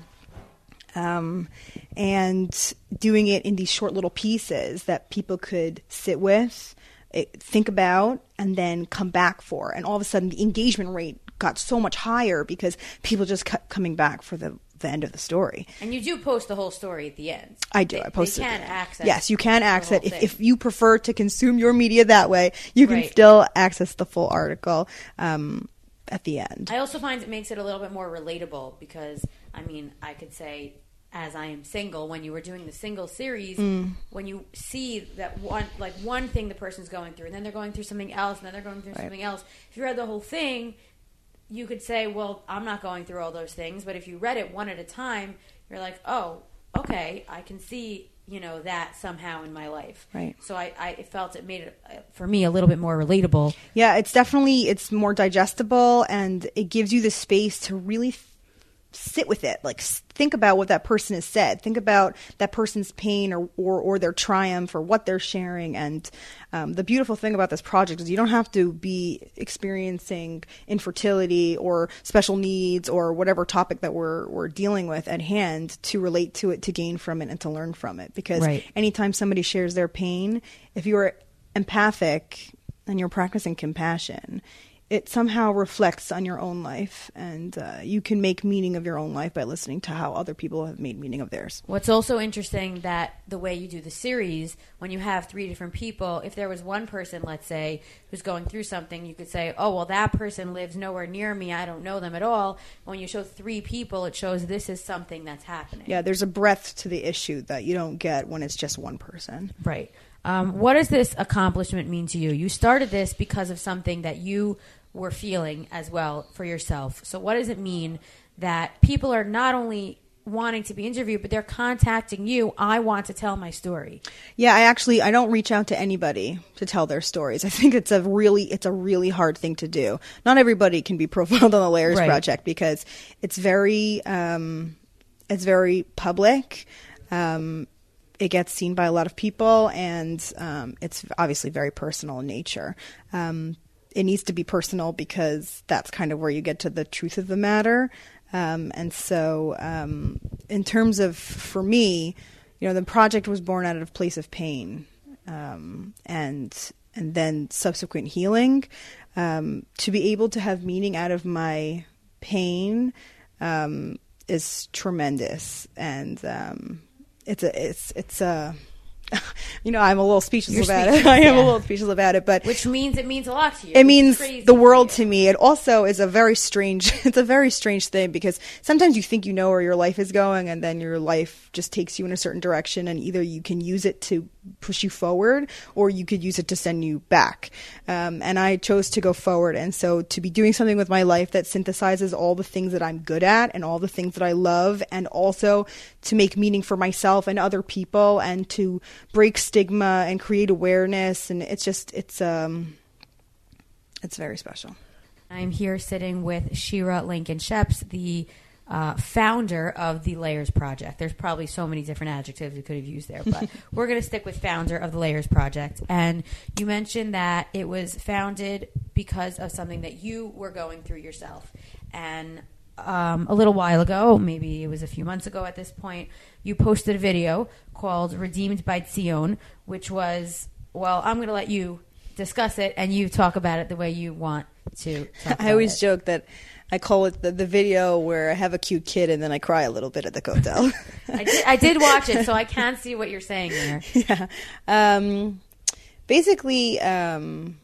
um, and doing it in these short little pieces that people could sit with, eh, think about, and then come back for. And all of a sudden, the engagement rate got so much higher because people just kept coming back for the, the end of the story. And you do post the whole story at the end. I do. They- I post they it. can access Yes, you can access it. If, if you prefer to consume your media that way, you can Right. still access the full article um, at the end. I also find it makes it a little bit more relatable because I mean I could say as I am single when you were doing the single series Mm. when you see that one like one thing the person's going through and then they're going through something else and then they're going through Right. something else if you read the whole thing you could say well I'm not going through all those things but if you read it one at a time you're like oh okay I can see you know that somehow in my life Right. so I, I felt it made it uh, for me a little bit more relatable Yeah, it's definitely it's more digestible and it gives you the space to really sit with it. Like think about what that person has said. Think about that person's pain or or, or their triumph or what they're sharing. And um, the beautiful thing about this project is you don't have to be experiencing infertility or special needs or whatever topic that we're we're dealing with at hand to relate to it, to gain from it, and to learn from it. Because Right. anytime somebody shares their pain, if you're empathic and you're practicing compassion, it somehow reflects on your own life, and uh, you can make meaning of your own life by listening to how other people have made meaning of theirs. What's also interesting that the way you do the series, when you have three different people, if there was one person, let's say, who's going through something, you could say, "Oh, well, that person lives nowhere near me. I don't know them at all." When you show three people, it shows this is something that's happening. Yeah, there's a breadth to the issue that you don't get when it's just one person. Right. Um, what does this accomplishment mean to you? You started this because of something that you were feeling as well for yourself. So, what does it mean that people are not only wanting to be interviewed, but they're contacting you? I want to tell my story. Yeah, I actually I don't reach out to anybody to tell their stories. I think it's a really it's a really hard thing to do. Not everybody can be profiled on the Layers Right. project because it's very um, it's very public. Um, it gets seen by a lot of people, and um, it's obviously very personal in nature. Um, it needs to be personal because that's kind of where you get to the truth of the matter. Um, and so, um, in terms of for me, you know, the project was born out of a place of pain, um, and and then subsequent healing. Um, to be able to have meaning out of my pain is tremendous, and it's a it's it's a you know I'm a little speechless You're about speechless, it. I am yeah. a little speechless about it, but Which means it means a lot to you. it means the world to me. It also is a very strange. It's a very strange thing because sometimes you think you know where your life is going, and then your life just takes you in a certain direction, and either you can use it to push you forward, or you could use it to send you back. Um, and I chose to go forward, and so to be doing something with my life that synthesizes all the things that I'm good at and all the things that I love, and also to make meaning for myself and other people, and to break stigma and create awareness, and it's just it's um it's very special. I'm here sitting with Shira Lankin Sheps, the uh, founder of the Layers Project. There's probably so many different adjectives we could have used there, but we're going to stick with founder of the Layers Project. And you mentioned that it was founded because of something that you were going through yourself. And um, a little while ago, maybe it was a few months ago at this point, you posted a video called Redeemed by Tzion, which was, well, I'm going to let you discuss it and you talk about it the way you want to. Talk I always it. joke that I call it the, the video where I have a cute kid and then I cry a little bit at the Kotel. I did, I did watch it, so I can see what you're saying there. yeah. Um, basically, um,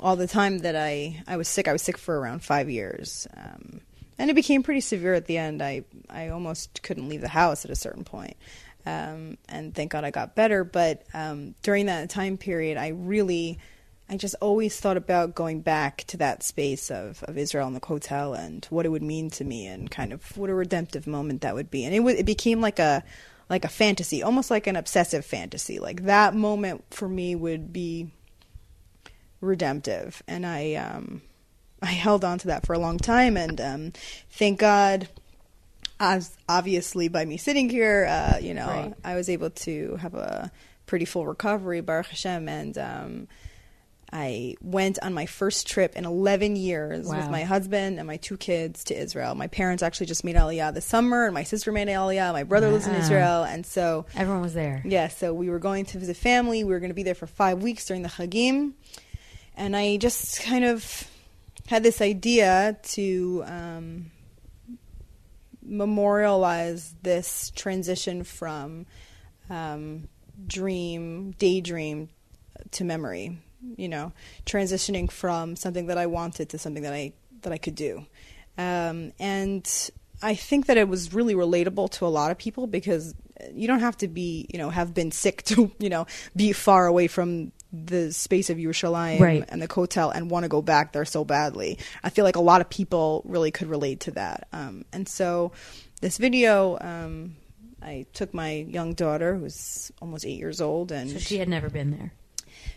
all the time that I, I was sick, I was sick for around five years. Um, and it became pretty severe at the end. I, I almost couldn't leave the house at a certain point. Um, and thank God I got better. But um, during that time period, I really, I just always thought about going back to that space of, of Israel and the Kotel and what it would mean to me and kind of what a redemptive moment that would be. And it, w- it became like a, like a fantasy, almost like an obsessive fantasy. Like that moment for me would be redemptive, and I um, I held on to that for a long time, and um, thank God, as obviously by me sitting here, uh, you know, Right. I was able to have a pretty full recovery, Baruch Hashem, and um, I went on my first trip in 11 years with my husband and my two kids to Israel. My parents actually just made Aliyah this summer, and my sister made Aliyah. My brother lives in Israel, and so Everyone was there. yeah, so we were going to visit family. We were going to be there for five weeks during the Chagim. And I just kind of had this idea to um, memorialize this transition from um, dream, daydream to memory. You know, transitioning from something that I wanted to something that I that I could do. Um, and I think that it was really relatable to a lot of people because you don't have to be, you know, have been sick to, you know, be far away from the space of Yerushalayim Right. and the Kotel and want to go back there so badly. I feel like a lot of people really could relate to that. Um, and so this video, um, I took my young daughter, who's almost eight years old, and So she had never been there.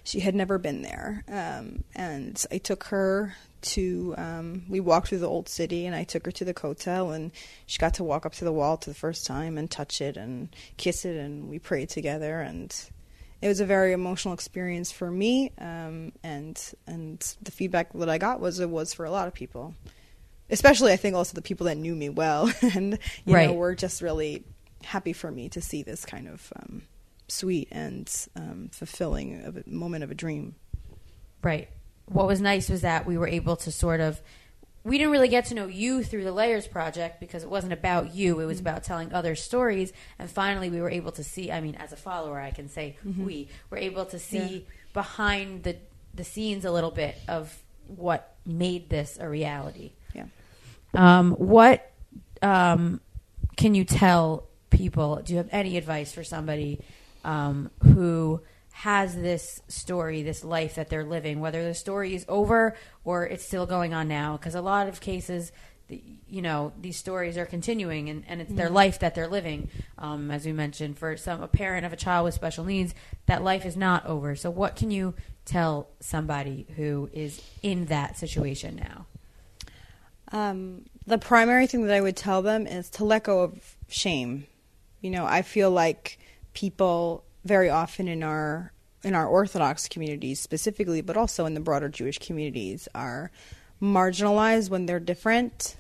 She had never been there. Um, and I took her to, um, we walked through the old city and I took her to the Kotel and she got to walk up to the wall to the first time and touch it and kiss it and we prayed together and it was a very emotional experience for me. Um, and, and the feedback that I got was it was for a lot of people. Especially, I think, also the people that knew me well and you Right. know were just really happy for me to see this kind of um, sweet and um, fulfilling of a moment of a dream. Right. What was nice was that we were able to sort of. We didn't really get to know you through the Layers Project because it wasn't about you. It was Mm-hmm. about telling other stories. And finally, we were able to see. I mean, as a follower, I can say Mhm. we were able to see Yeah. behind the the scenes a little bit of what made this a reality. Yeah. Um, what um, can you tell people? Do you have any advice for somebody um, who has this story, this life that they're living, whether the story is over or it's still going on now? Because a lot of cases, you know, these stories are continuing, and, and it's their Mhm. life that they're living. Um, as we mentioned, for some a parent of a child with special needs, that life is not over. So, what can you tell somebody who is in that situation now? Um, the primary thing that I would tell them is to let go of shame. You know, I feel like people very often in our in our Orthodox communities specifically, but also in the broader Jewish communities, are marginalized when they're different.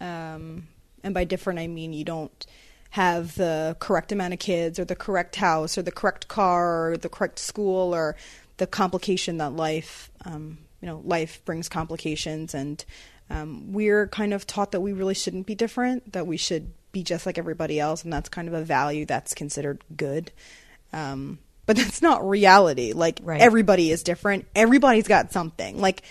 Um, and by different, I mean you don't have the correct amount of kids, or the correct house, or the correct car, or the correct school, or the complication that life, um, you know, life brings complications, and um, we're kind of taught that we really shouldn't be different, that we should be just like everybody else, and that's kind of a value that's considered good. Um, but that's not reality. Like everybody is different. Everybody's got something. Like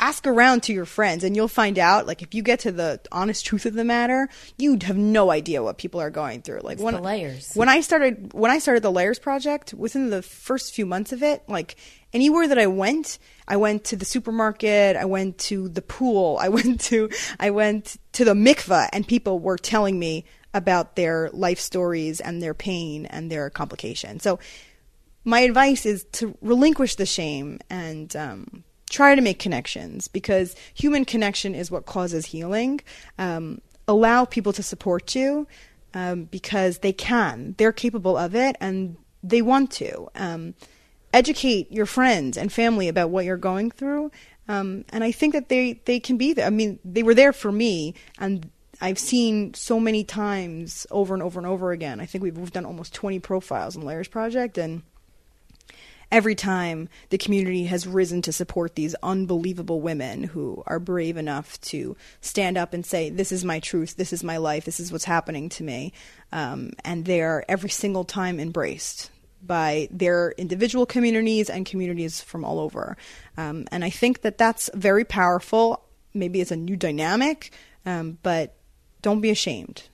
ask around to your friends and you'll find out like if you get to the honest truth of the matter you'd have no idea what people are going through like It's when the layers. when i started when i started the layers project within the first few months of it like anywhere that i went i went to the supermarket i went to the pool i went to i went to the mikveh and people were telling me about their life stories and their pain and their complications so my advice is to relinquish the shame and um, try to make connections because human connection is what causes healing. Um, allow people to support you um, because they can, they're capable of it, and they want to. Um, educate your friends and family about what you're going through. Um, and I think that they, they can be there. I mean, they were there for me, and I've seen so many times over and over and over again. I think we've, we've done almost 20 profiles on Layers Project, and every time the community has risen to support these unbelievable women who are brave enough to stand up and say, This is my truth, this is my life, this is what's happening to me. Um, and they're every single time embraced by their individual communities and communities from all over. Um, and I think that that's very powerful. Maybe it's a new dynamic, um, but don't be ashamed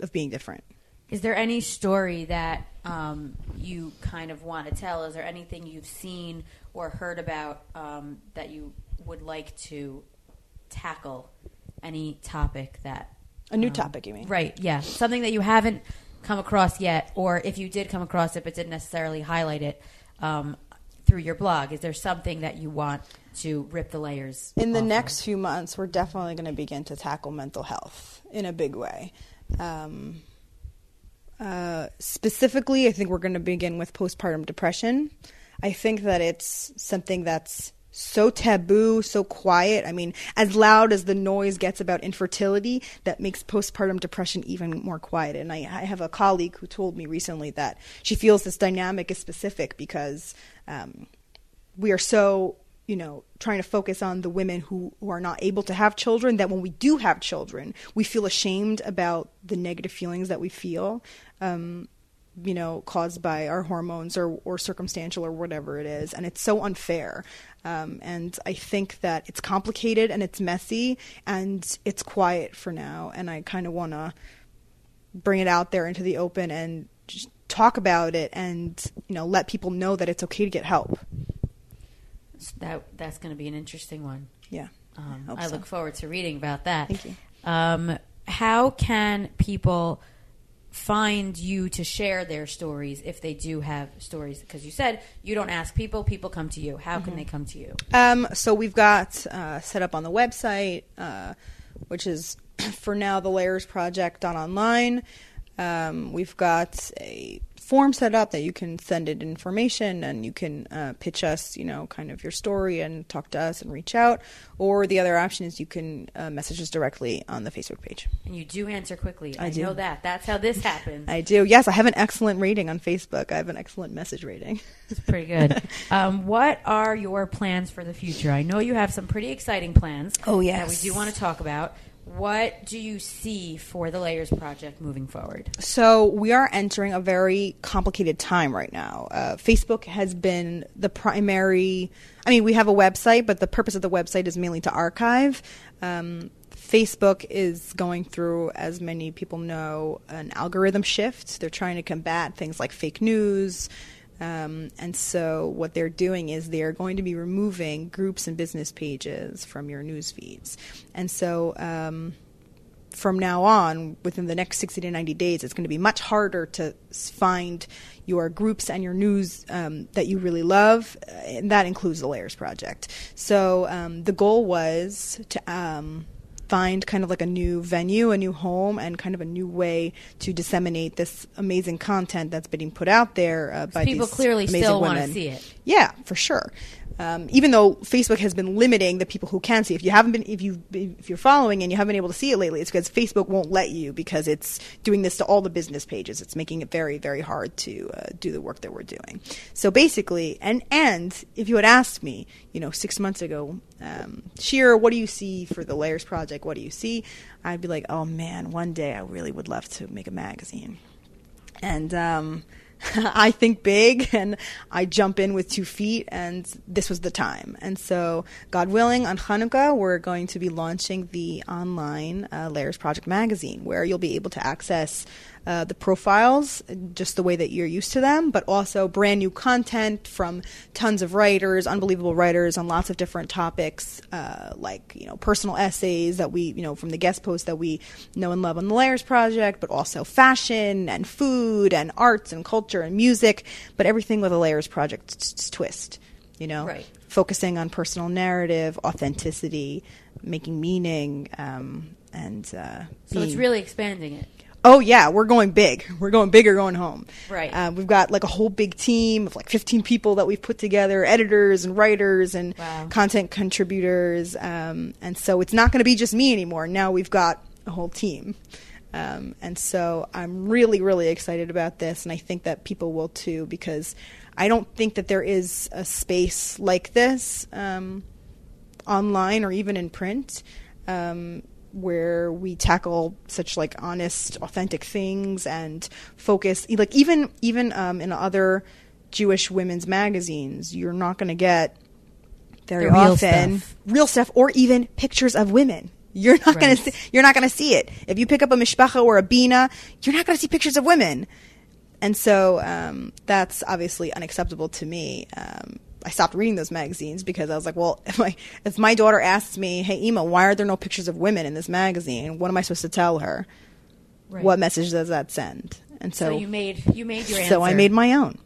of being different. Is there any story that um, you kind of want to tell? Is there anything you've seen or heard about um, that you would like to tackle? Any topic that A new um, topic, you mean? Right. Yeah. Something that you haven't come across yet, or if you did come across it but didn't necessarily highlight it um, through your blog. Is there something that you want to rip the layers? In the off of? next few months, we're definitely going to begin to tackle mental health in a big way. Um, uh, specifically, I think we're going to begin with postpartum depression. I think that it's something that's so taboo, so quiet. I mean, as loud as the noise gets about infertility, that makes postpartum depression even more quiet. And I, I have a colleague who told me recently that she feels this dynamic is specific because um, we are so you know trying to focus on the women who, who are not able to have children that when we do have children we feel ashamed about the negative feelings that we feel um, you know caused by our hormones or, or circumstantial or whatever it is. And it's so unfair. Um, and i think that it's complicated and it's messy and it's quiet for now. And i kind of want to bring it out there into the open and just talk about it and you know let people know that it's okay to get help that that's going to be an interesting one. Yeah. Um, Hope I so. look forward to reading about that. Thank you. Um, how can people find you to share their stories if they do have stories? Because you said you don't ask people; people come to you. How can Mhm. they come to you? Um, so we've got uh, set up on the website, uh, which is for now the Layers Project on online. Um, we've got a form set up that you can send in information and you can uh, pitch us, you know, kind of your story and talk to us and reach out. Or the other option is you can uh, message us directly on the Facebook page. And you do answer quickly. I I, do. know that. That's how this happens. I do. Yes, I have an excellent rating on Facebook. I have an excellent message rating. It's pretty good. um, what are your plans for the future? I know you have some pretty exciting plans. Oh, That yes. we do want to talk about. What do you see for the Layers Project moving forward? So we are entering a very complicated time right now. Uh, Facebook has been the primary. I mean, we have a website, but the purpose of the website is mainly to archive. Um, Facebook is going through, as many people know, an algorithm shift. They're trying to combat things like fake news. Um, and so, what they're doing is they're going to be removing groups and business pages from your news feeds. And so, um, from now on, within the next 60 to 90 days, it's going to be much harder to find your groups and your news um, that you really love, and that includes the Layers Project. So um, the goal was to um, find kind of like a new venue, a new home, and kind of a new way to disseminate this amazing content that's being put out there uh, by people these clearly amazing still want to see it. Yeah, for sure. Um, even though Facebook has been limiting the people who can see, if you haven't been, if you if you're following and you haven't been able to see it lately, it's because Facebook won't let you because it's doing this to all the business pages. It's making it very very hard to uh, do the work that we're doing. So basically, and and if you had asked me, you know, six months ago, um, Shira, what do you see for the Layers project? What do you see? I'd be like, oh man, one day I really would love to make a magazine and um, I think big and I jump in with two feet, and this was the time. And so, God willing, on Hanukkah, we're going to be launching the online uh, Layers Project magazine, where you'll be able to access uh, the profiles just the way that you're used to them, but also brand new content from tons of writers, unbelievable writers on lots of different topics, uh, like you know personal essays that we you know from the guest posts that we know and love on the Layers Project, but also fashion and food and arts and culture and music, but everything with a Layers Project twist. You know, Right. focusing on personal narrative, authenticity, making meaning, um, and uh, So it's really expanding it. Oh yeah, we're going big. We're going big or going home. Right. Uh, we've got like a whole big team of like 15 people that we've put together, editors and writers and Wow. content contributors. Um, and so it's not going to be just me anymore. Now we've got a whole team. Um, and so I'm really, really excited about this, and I think that people will too, because I don't think that there is a space like this um, online or even in print um, where we tackle such like honest, authentic things and focus. Like even even um, in other Jewish women's magazines, you're not going to get very real often stuff. real stuff or even pictures of women. You're not going to see, you're not going to see it. If you pick up a mishpacha or a bina, you're not going to see pictures of women. And so um, that's obviously unacceptable to me. Um, I stopped reading those magazines because I was like, well, if my if my daughter asks me, "Hey, Ema, why are there no pictures of women in this magazine?" What am I supposed to tell her? Right. What message does that send? And so, So, you made you made your answer. so I made my own.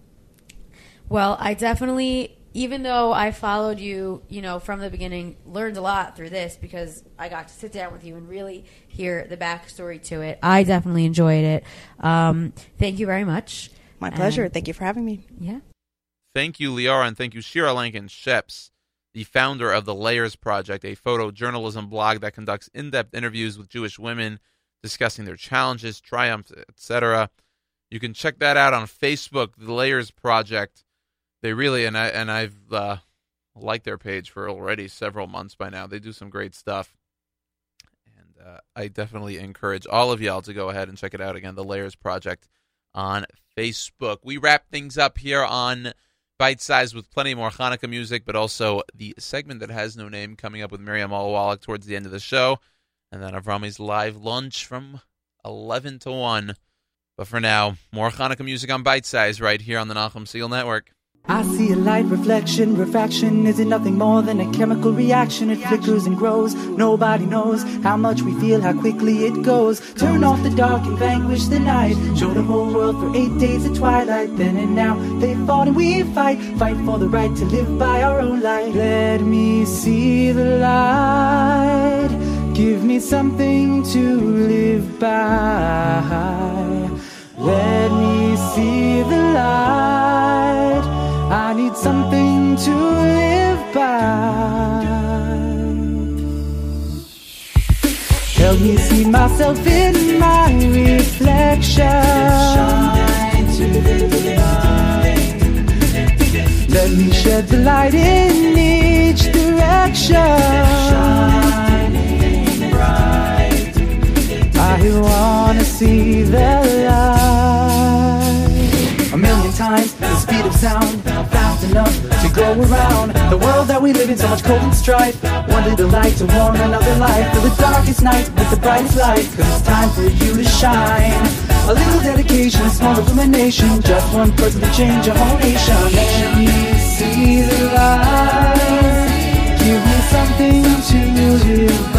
Well, I definitely, even though I followed you, you know, from the beginning, learned a lot through this because I got to sit down with you and really hear the backstory to it. I definitely enjoyed it. Um, thank you very much. My pleasure. And- Thank you for having me. Yeah. Thank you, Leora, and thank you, Shira Lankin Sheps, the founder of the Layers Project, a photojournalism blog that conducts in-depth interviews with Jewish women discussing their challenges, triumphs, etc. You can check that out on Facebook, the Layers Project. They really and I and I've uh, liked their page for already several months by now. They do some great stuff, and uh, I definitely encourage all of y'all to go ahead and check it out again. The Layers Project on Facebook. We wrap things up here on Bite Size with plenty more Hanukkah music, but also the segment that has no name coming up with Miriam Alwalek towards the end of the show, and then Avrami's live lunch from eleven to one. But for now, more Hanukkah music on Bite Size right here on the Nachum Segal Network. I see a light reflection, refraction. Is it nothing more than a chemical reaction? It flickers and grows. Nobody knows how much we feel, how quickly it goes. Turn off the dark and vanquish the night. Show the whole world for eight days of twilight. Then and now they fought and we fight. Fight for the right to live by our own light. Let me see the light. Give me something to live by. Let me see the light. I need something to live by. Help me see myself in my reflection. Let me shed the light in each direction. I wanna see the light. A million times the speed of sound, fast enough to go around the world that we live in. So much cold and strife. One little light to warm another life for the darkest night with the brightest light. Cause it's time for you to shine. A little dedication, a small illumination. Just one person to change a whole nation. Let me see the light. Give me something to live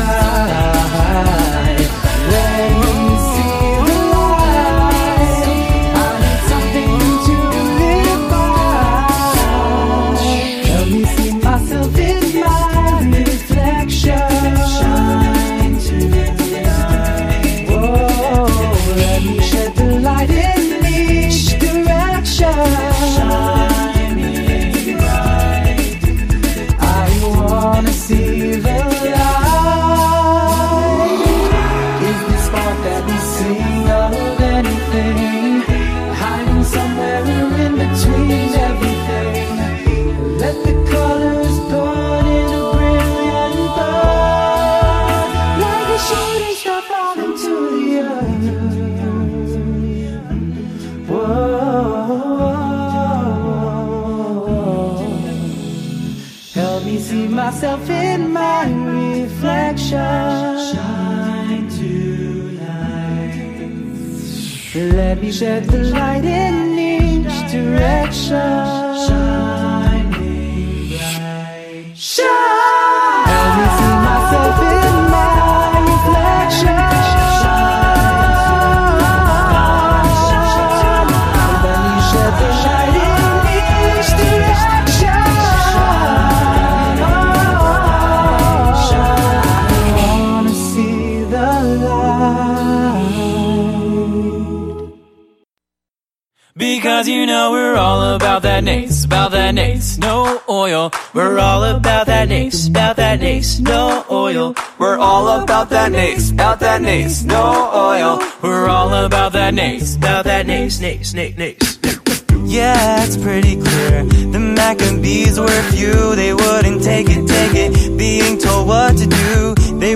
shed the light in each direction. Because you know we're all about that nace, about that nace, no oil. We're all about that nace, about that nace, no oil. We're all about that nace, about that nace, no oil. We're all about that nace, about that nace, nace, nace, nace. Yeah, it's pretty clear. The Maccabees were few, they wouldn't take it, take it. Being told what to do,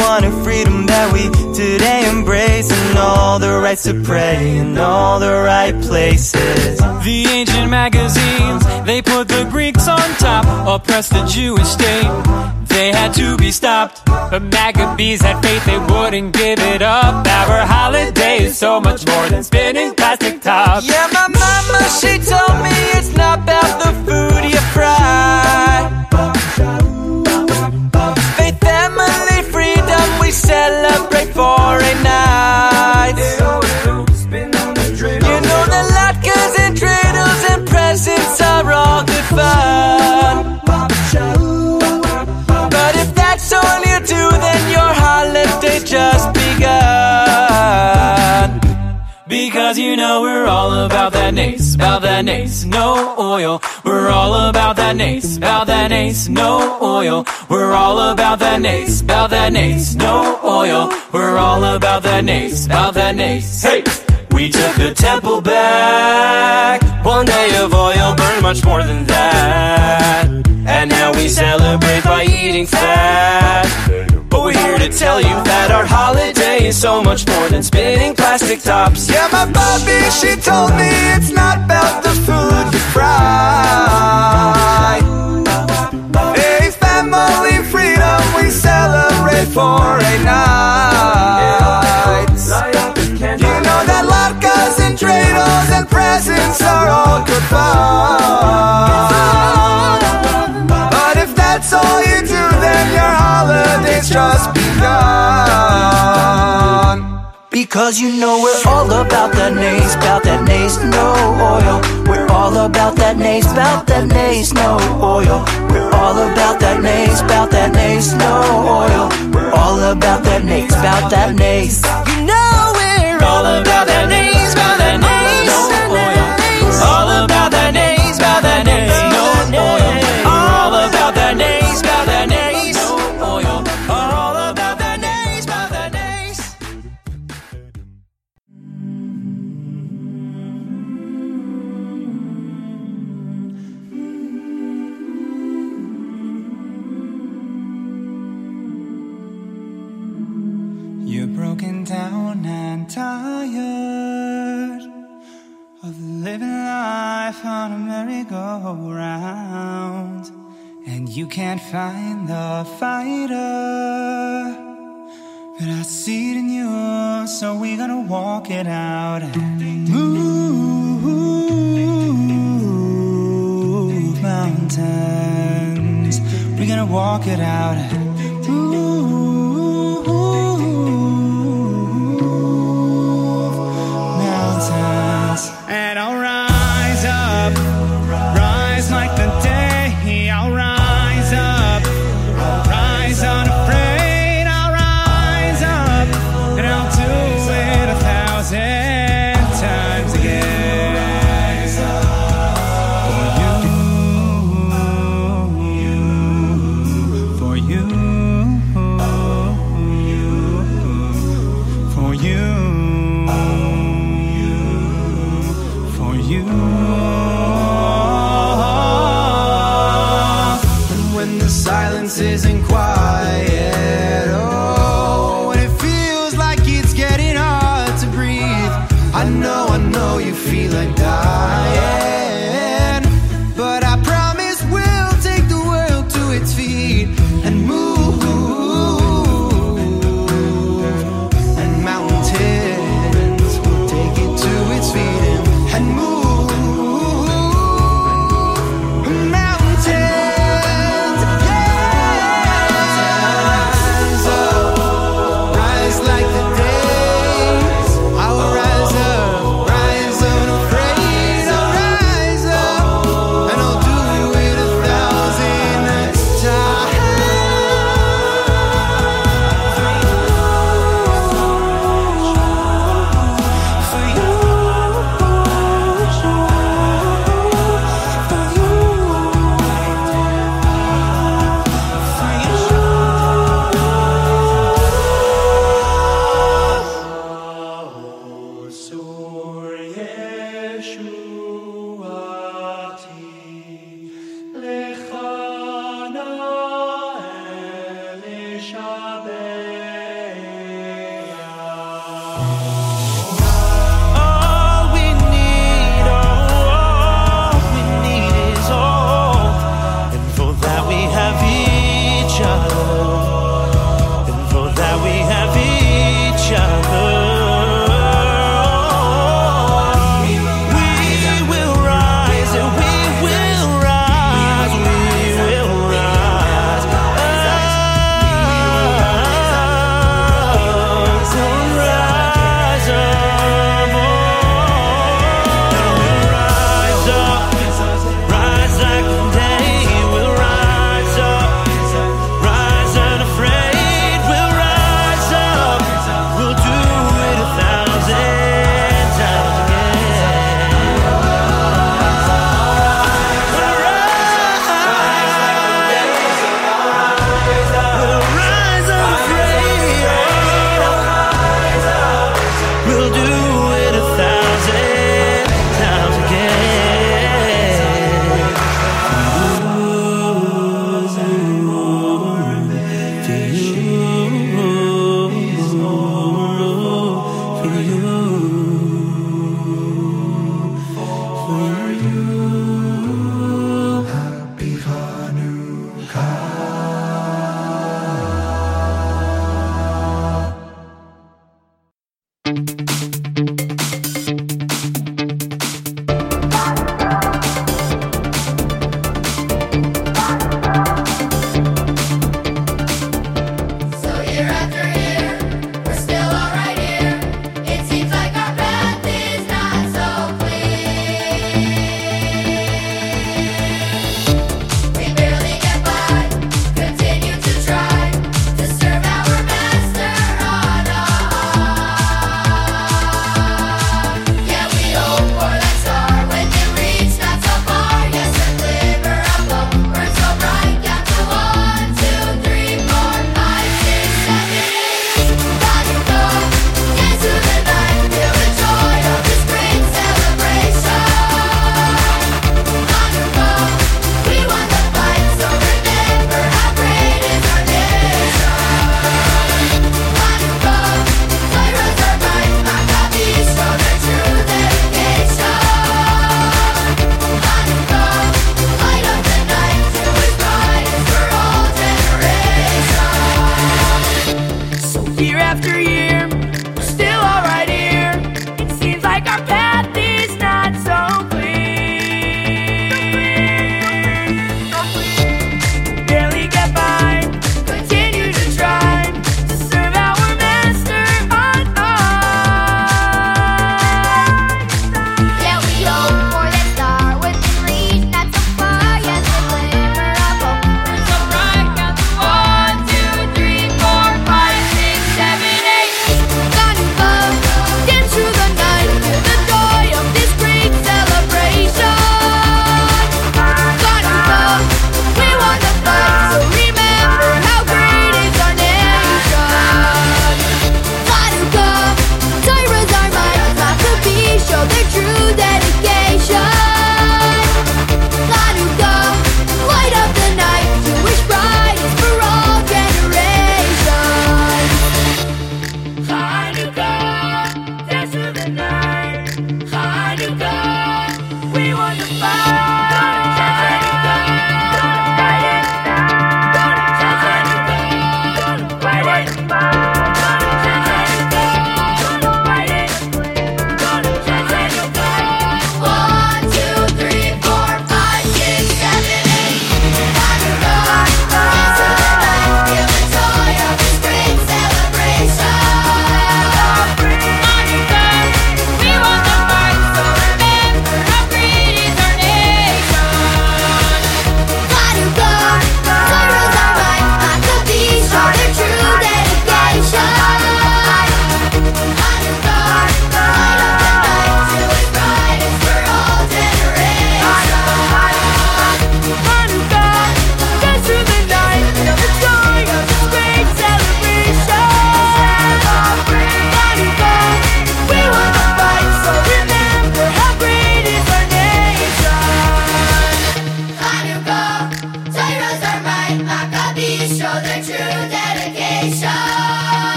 they wanted freedom that we today embrace, and all the rights to pray in all the right places. The ancient magazines, they put the Greeks on top, oppressed the Jewish state. They had to be stopped, but Maccabees had faith they wouldn't give it up. Our holiday is so much more than spinning plastic tops. Yeah, my mama, she told me it's not about the food you fry. Faith, fun. But if that's all you do, then your holiday just begun. Because you know we're all about that nace, about that nace, no oil. We're all about that nace, about that nace, no oil. We're all about that nace, about that nace, no oil. We're all about that nace, about that nace. Hey! We took the temple back. One day of oil burned much more than that. And now we celebrate by eating fat. But we're here to tell you that our holiday is so much more than spinning plastic tops. Yeah, my Bobby, she told me it's not about the food you fry. Hey, family freedom, we celebrate for a night. Holiday's just begun. Because you know we're all about that nays, about that nays, no oil. We're all about that nays, about that nays, no oil. We're all about that nays, about that nays, no oil. We're all about that nays, about that nays. You know we're all about that nace, about that nace, can't find the fighter. But I see it in you, so we're gonna walk it out and move mountains. We're gonna walk it out and move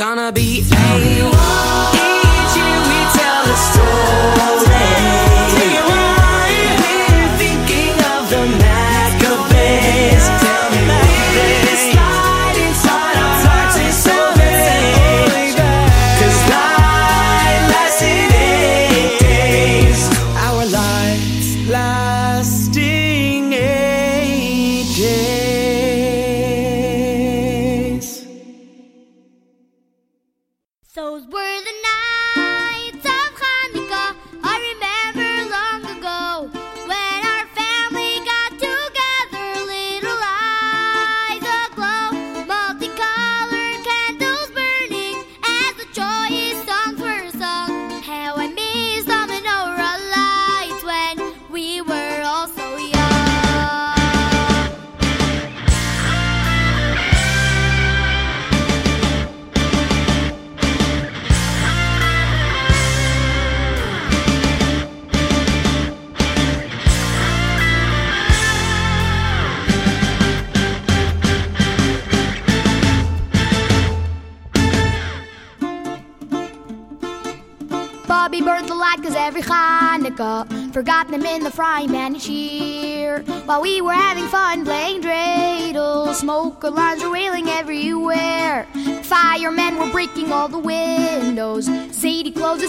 gonna be A1.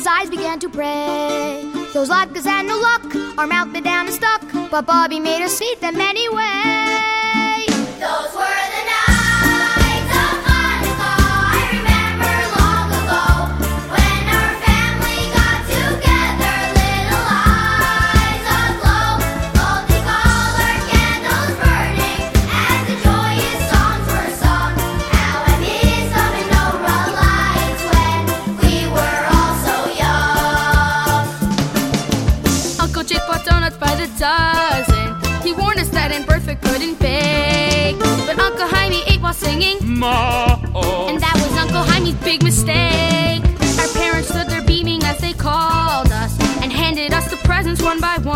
his eyes began to pray. Those latkes had no luck, our mouth bit down and stuck, but Bobby made us eat them anyway. Ma. And that was Uncle Jaime's big mistake. Our parents stood there beaming as they called us and handed us the presents one by one.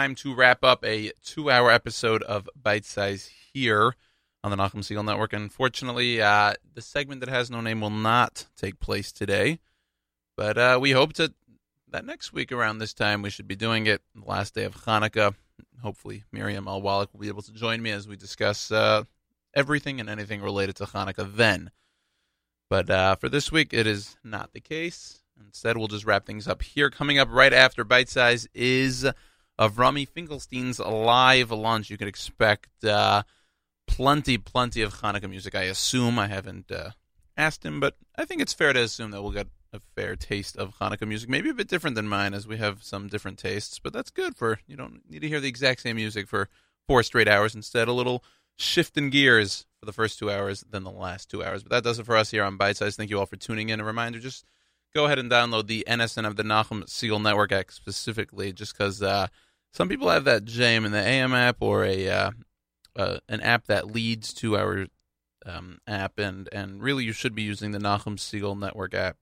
Time to wrap up a two-hour episode of Bite Size here on the Nachum Segal Network. Unfortunately, uh, the segment that has no name will not take place today, but uh, we hope to that next week around this time we should be doing it. The last day of Hanukkah. Hopefully, Miriam Al Wallach will be able to join me as we discuss uh, everything and anything related to Hanukkah then. But uh, for this week, it is not the case. Instead, we'll just wrap things up here. Coming up right after Bite Size is Avrami Finkelstein's live lunch. You can expect uh, plenty, plenty of Hanukkah music. I assume I haven't uh, asked him, but I think it's fair to assume that we'll get a fair taste of Hanukkah music. Maybe a bit different than mine, as we have some different tastes, but that's good for you don't need to hear the exact same music for four straight hours. Instead, a little shift in gears for the first two hours than the last two hours. But that does it for us here on Bite Size. Thank you all for tuning in. A reminder, just go ahead and download the NSN of the Nachum Segal Network app specifically, just because uh, some people have that JAM in the AM app or a uh, uh, an app that leads to our um, app, and and really you should be using the Nachum Segal Network app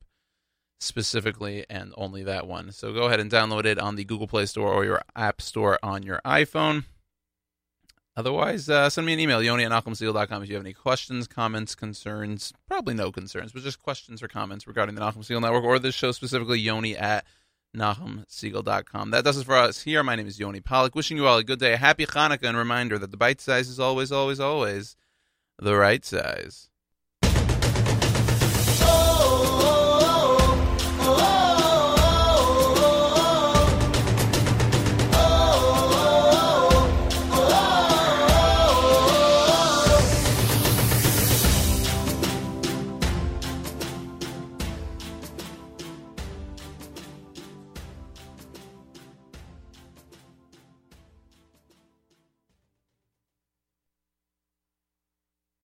specifically and only that one. So go ahead and download it on the Google Play Store or your App Store on your iPhone. Otherwise, uh, send me an email, yoni at nachumsegal.com if you have any questions, comments, concerns. Probably no concerns, but just questions or comments regarding the Nachum Segal Network or this show specifically, yoni at nachumsegal.com. That does it for us here. My name is Yoni Pollak. Wishing you all a good day, a happy Hanukkah, and reminder that the bite size is always, always, always the right size.